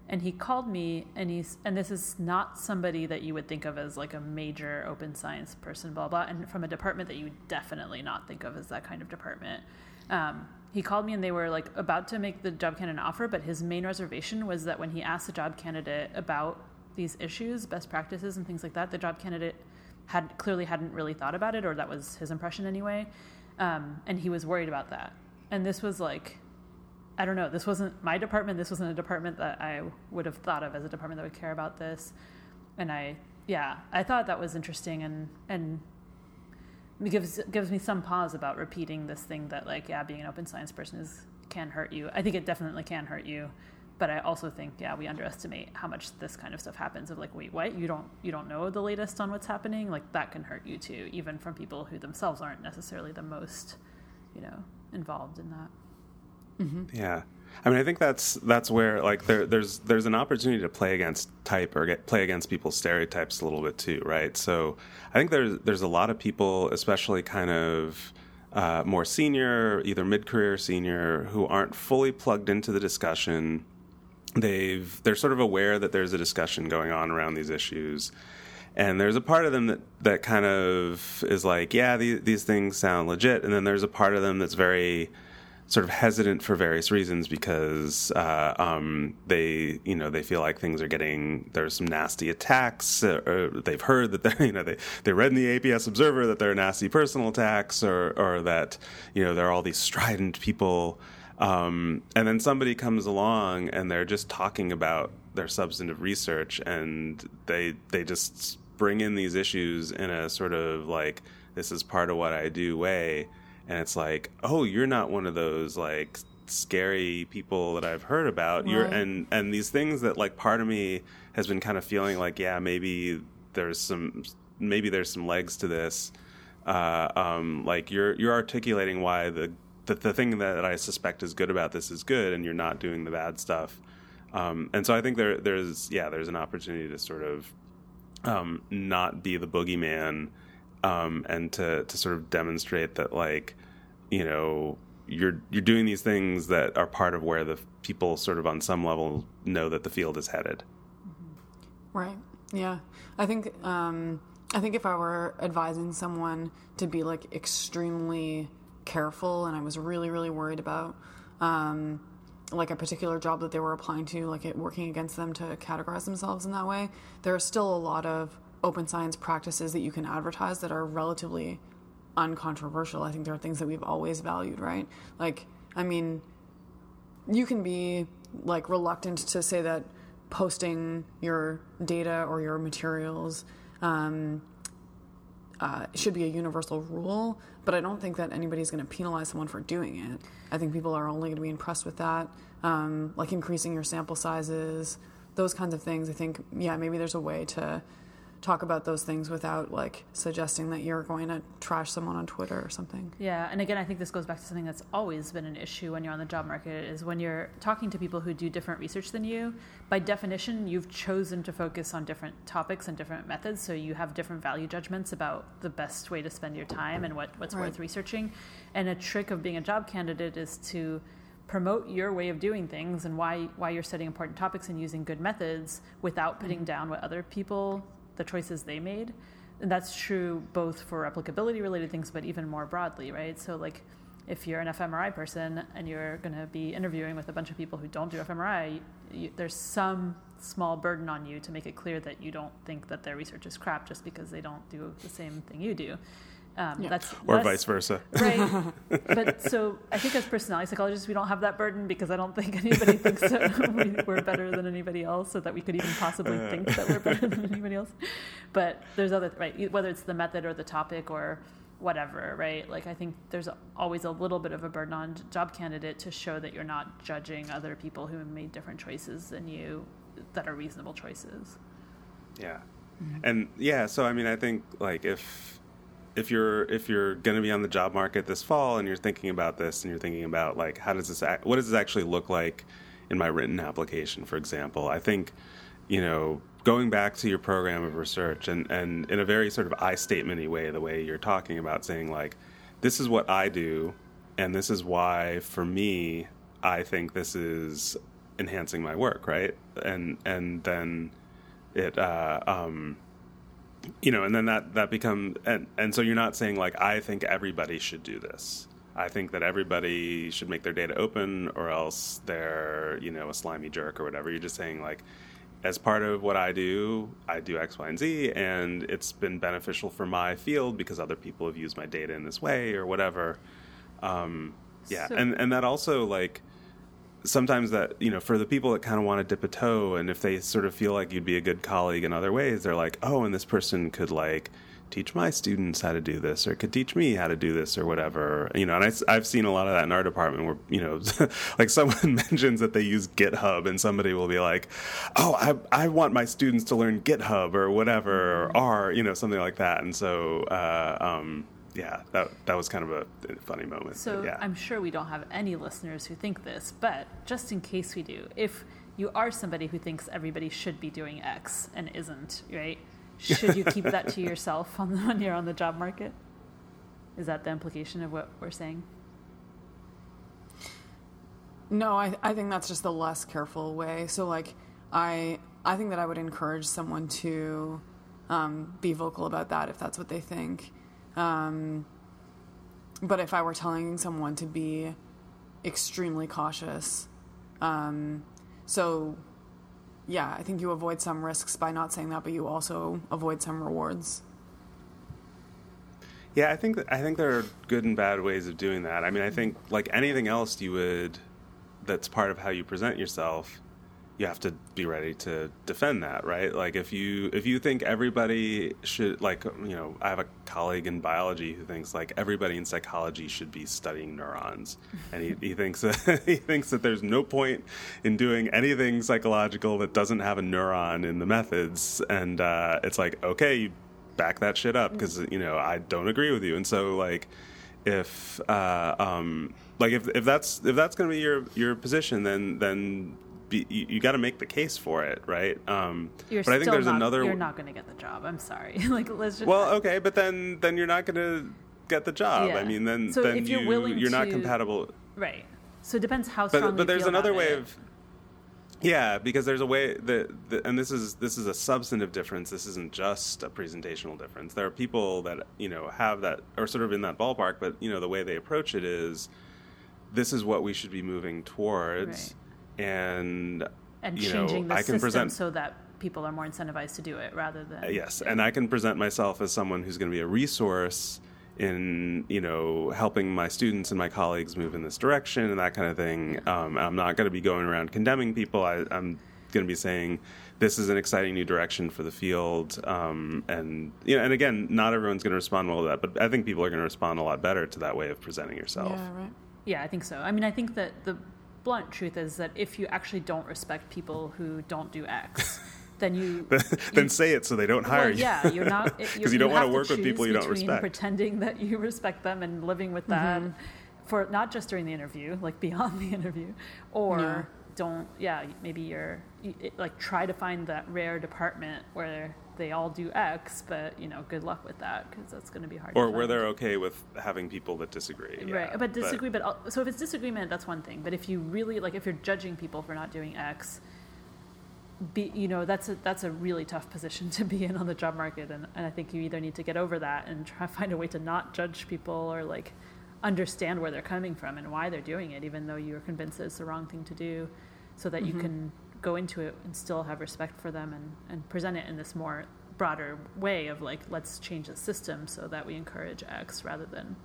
and he called me, and he's and this is not somebody that you would think of as like a major open science person, blah blah, and from a department that you definitely not think of as that kind of department. Um, he called me and they were like about to make the job candidate an offer, but his main reservation was that when he asked the job candidate about these issues, best practices, and things like that, the job candidate had clearly hadn't really thought about it, or that was his impression anyway. Um, and he was worried about that. And this was like, I don't know, this wasn't my department. This wasn't a department that I would have thought of as a department that would care about this. And I, yeah, I thought that was interesting and and gives gives me some pause about repeating this thing that like yeah being an open science person is can hurt you. I think it definitely can hurt you but i also think yeah we underestimate how much this kind of stuff happens of like wait what? You don't you don't know the latest on what's happening? Like that can hurt you too even from people who themselves aren't necessarily the most you know involved in that. Mm-hmm. Yeah, I mean, I think that's that's where like there, there's there's an opportunity to play against type or get, play against people's stereotypes a little bit too, right? So I think there's there's a lot of people, especially kind of uh, more senior, either mid career, senior, who aren't fully plugged into the discussion. They've they're sort of aware that there's a discussion going on around these issues. And there's a part of them that, that kind of is like, yeah, these, these things sound legit. And then there's a part of them that's very sort of hesitant for various reasons because uh, um, they you know they feel like things are getting there's some nasty attacks uh, or they've heard that they you know they they read in the APS Observer that there are nasty personal attacks or or that you know there are all these strident people. Um, and then somebody comes along and they're just talking about their substantive research and they they just bring in these issues in a sort of like this is part of what I do way and it's like oh you're not one of those like scary people that I've heard about. You're and and these things that like part of me has been kind of feeling like yeah maybe there's some maybe there's some legs to this. Uh, um, like you're you're articulating why the, the the thing that I suspect is good about this is good and you're not doing the bad stuff. Um, and so I think there there's yeah there's an opportunity to sort of um, not be the boogeyman um, and to to sort of demonstrate that like you know you're you're doing these things that are part of where the people sort of on some level know that the field is headed. Right. Yeah. I think um, I think if I were advising someone to be like extremely careful, and I was really really worried about um, like a particular job that they were applying to, like it working against them to categorize themselves in that way, there are still a lot of open science practices that you can advertise that are relatively uncontroversial. I think there are things that we've always valued, right? Like, I mean, you can be like reluctant to say that posting your data or your materials um, uh, should be a universal rule, but I don't think that anybody's going to penalize someone for doing it. I think people are only going to be impressed with that, um, like increasing your sample sizes, those kinds of things. I think, yeah, maybe there's a way to talk about those things without like suggesting that you're going to trash someone on Twitter or something. Yeah, and again, I think this goes back to something that's always been an issue when you're on the job market is when you're talking to people who do different research than you. By definition, you've chosen to focus on different topics and different methods, so you have different value judgments about the best way to spend your time and what, what's Right. worth researching. And a trick of being a job candidate is to promote your way of doing things and why why you're studying important topics and using good methods without putting mm-hmm. down what other people the choices they made. And that's true both for replicability related things but even more broadly right? So like if you're an fMRI person and you're going to be interviewing with a bunch of people who don't do fMRI you, there's some small burden on you to make it clear that you don't think that their research is crap just because they don't do the same thing you do um, Yeah. that's Or less- vice versa. right but so i think as personality psychologists we don't have that burden because i don't think anybody thinks that we, we're better than anybody else so that we could even possibly think that we're better than anybody else but there's other right whether it's the method or the topic or whatever right like i think there's always a little bit of a burden on job candidate to show that you're not judging other people who have made different choices than you that are reasonable choices Yeah. and yeah, so I mean, I think like if if you're if you're going to be on the job market this fall and you're thinking about this and you're thinking about like how does this act, what does this actually look like in my written application, for example, I think you know going back to your program of research and and in a very sort of I statementy way, the way you're talking about saying like this is what I do and this is why for me I think this is enhancing my work, right? And and then it uh, um, you know, and then that that become and and so you're not saying like I think everybody should do this. I think that everybody should make their data open, or else they're you know a slimy jerk or whatever. You're just saying like, as part of what I do, I do X, Y, and Z, and it's been beneficial for my field because other people have used my data in this way or whatever. Um, yeah, so, and and that also like sometimes that you know for the people that kind of want to dip a toe and if they sort of feel like you'd be a good colleague in other ways they're like oh and this person could like teach my students how to do this or could teach me how to do this or whatever. You know and I, have seen a lot of that in our department where you know like someone mentions that they use github and somebody will be like oh i, I want my students to learn github or whatever or r you know something like that and so uh, um, yeah, that that was kind of a funny moment. So yeah. I'm sure we don't have any listeners who think this, but just in case we do, if you are somebody who thinks everybody should be doing X and isn't, right? Should you keep that to yourself on the, when you're on the job market? Is that the implication of what we're saying? No, I I think that's just the less careful way. So like I I think that I would encourage someone to um, be vocal about that if that's what they think. Um, but if I were telling someone to be extremely cautious, um, so yeah, I think you avoid some risks by not saying that, but you also avoid some rewards. Yeah, I think I think there are good and bad ways of doing that. I mean, I think like anything else, you would that's part of how you present yourself you have to be ready to defend that right? Like if you if you think everybody should like you know i have a colleague in biology who thinks like everybody in psychology should be studying neurons. And he, he thinks that he thinks that there's no point in doing anything psychological that doesn't have a neuron in the methods. And uh, it's like okay back that shit up because you know i don't agree with you. And so like if uh, um, like if if that's if that's going to be your your position then then be, you, you got to make the case for it, right? Um, you're but I think there's not, another. You're not going to get the job. I'm sorry. like let's just. Well, okay, but then then you're not going to get the job. Yeah. I mean, then so then if you're you, willing you're to, not compatible. Right. So it depends how strongly. But, but there's another way it. of. Yeah, because there's a way that, that, and this is this is a substantive difference. This isn't just a presentational difference. There are people that you know have that, are sort of in that ballpark, but you know the way they approach it is, this is what we should be moving towards, right. And and changing know, the system present, so that people are more incentivized to do it rather than yes and i can present myself as someone who's going to be a resource in you know helping my students and my colleagues move in this direction and that kind of thing. Um, i'm not going to be going around condemning people. I, i'm going to be saying this is an exciting new direction for the field. Um, and you know and again not everyone's going to respond well to that but i think people are going to respond a lot better to that way of presenting yourself. Yeah right. Yeah i think so. I mean i think that the blunt truth is that if you actually don't respect people who don't do X, then you then you, say it so they don't hire well, you. Yeah, you're not because you, you, don't want to work with people you don't respect. Pretending that you respect them and living with that mm-hmm. for not just during the interview, like beyond the interview, or. Yeah. Don't yeah maybe you're you, it, like try to find that rare department where they all do X, but you know, good luck with that because that's going to be hard. Or where they're okay with having people that disagree, right? Yeah, but disagree, but, but so if it's disagreement, that's one thing. But if you really like, if you're judging people for not doing X, be you know that's a that's a really tough position to be in on the job market, and, and I think you either need to get over that and try to find a way to not judge people or like understand where they're coming from and why they're doing it, even though you're convinced it's the wrong thing to do, so that mm-hmm. you can go into it and still have respect for them and, and present it in this more broader way of like let's change the system so that we encourage X rather than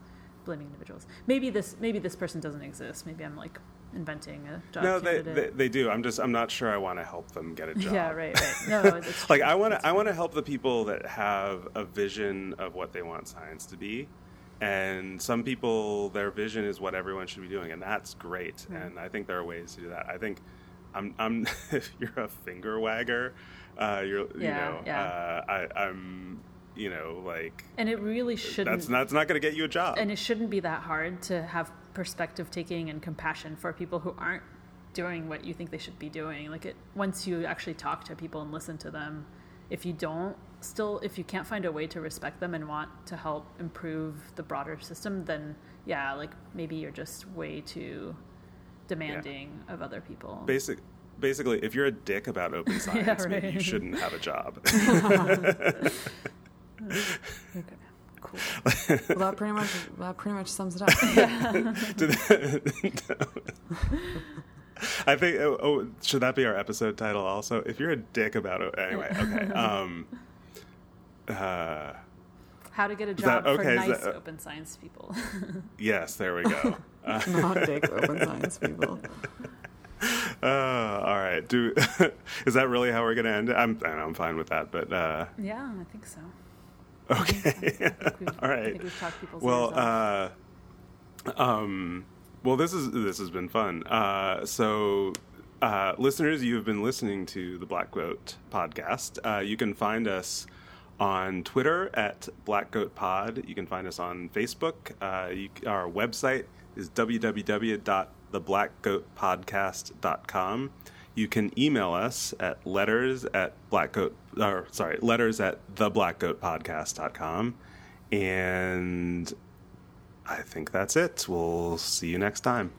blaming individuals. Maybe this maybe this person doesn't exist. Maybe I'm like inventing a job. No, they, they, they do. I'm just I'm not sure I want to help them get a job. Yeah, right, right. No, like I want to I want to help the people that have a vision of what they want science to be. And some people, their vision is what everyone should be doing, and that's great. And I think there are ways to do that. I think I'm I'm if you're a finger wagger, uh, you're yeah, you know yeah. Uh, I, I'm you know like And it really shouldn't. that's not that's not going to get you a job. and it shouldn't be that hard to have perspective taking and compassion for people who aren't doing what you think they should be doing like it once you actually talk to people and listen to them if you don't still if you can't find a way to respect them and want to help improve the broader system then yeah like maybe you're just way too demanding of other people Basic. Basically, if you're a dick about open science, maybe you shouldn't have a job. okay cool Well, that pretty much that pretty much sums it up. I think. Oh, oh, should that be our episode title? Also, if you're a dick about it, anyway. Okay. Um. Uh. How to get a job for okay, is nice that- open science people Yes. There we go. Uh, Not dick open science people. uh, all right. Do is that really how we're gonna end it? I'm. I know, I'm fine with that. But uh, yeah i think so okay. I think we've, I think we've well, uh, um, well, this is this has been fun. Uh, so, uh, listeners, you have been listening to the Black Goat podcast. Uh, you can find us on Twitter at Black Goat Pod. You can find us on Facebook. Uh, you, our website is www.theblackgoatpodcast.com. You can email us at letters at blackgoat or sorry letters at theblackgoatpodcast.com and I think that's it. We'll see you next time.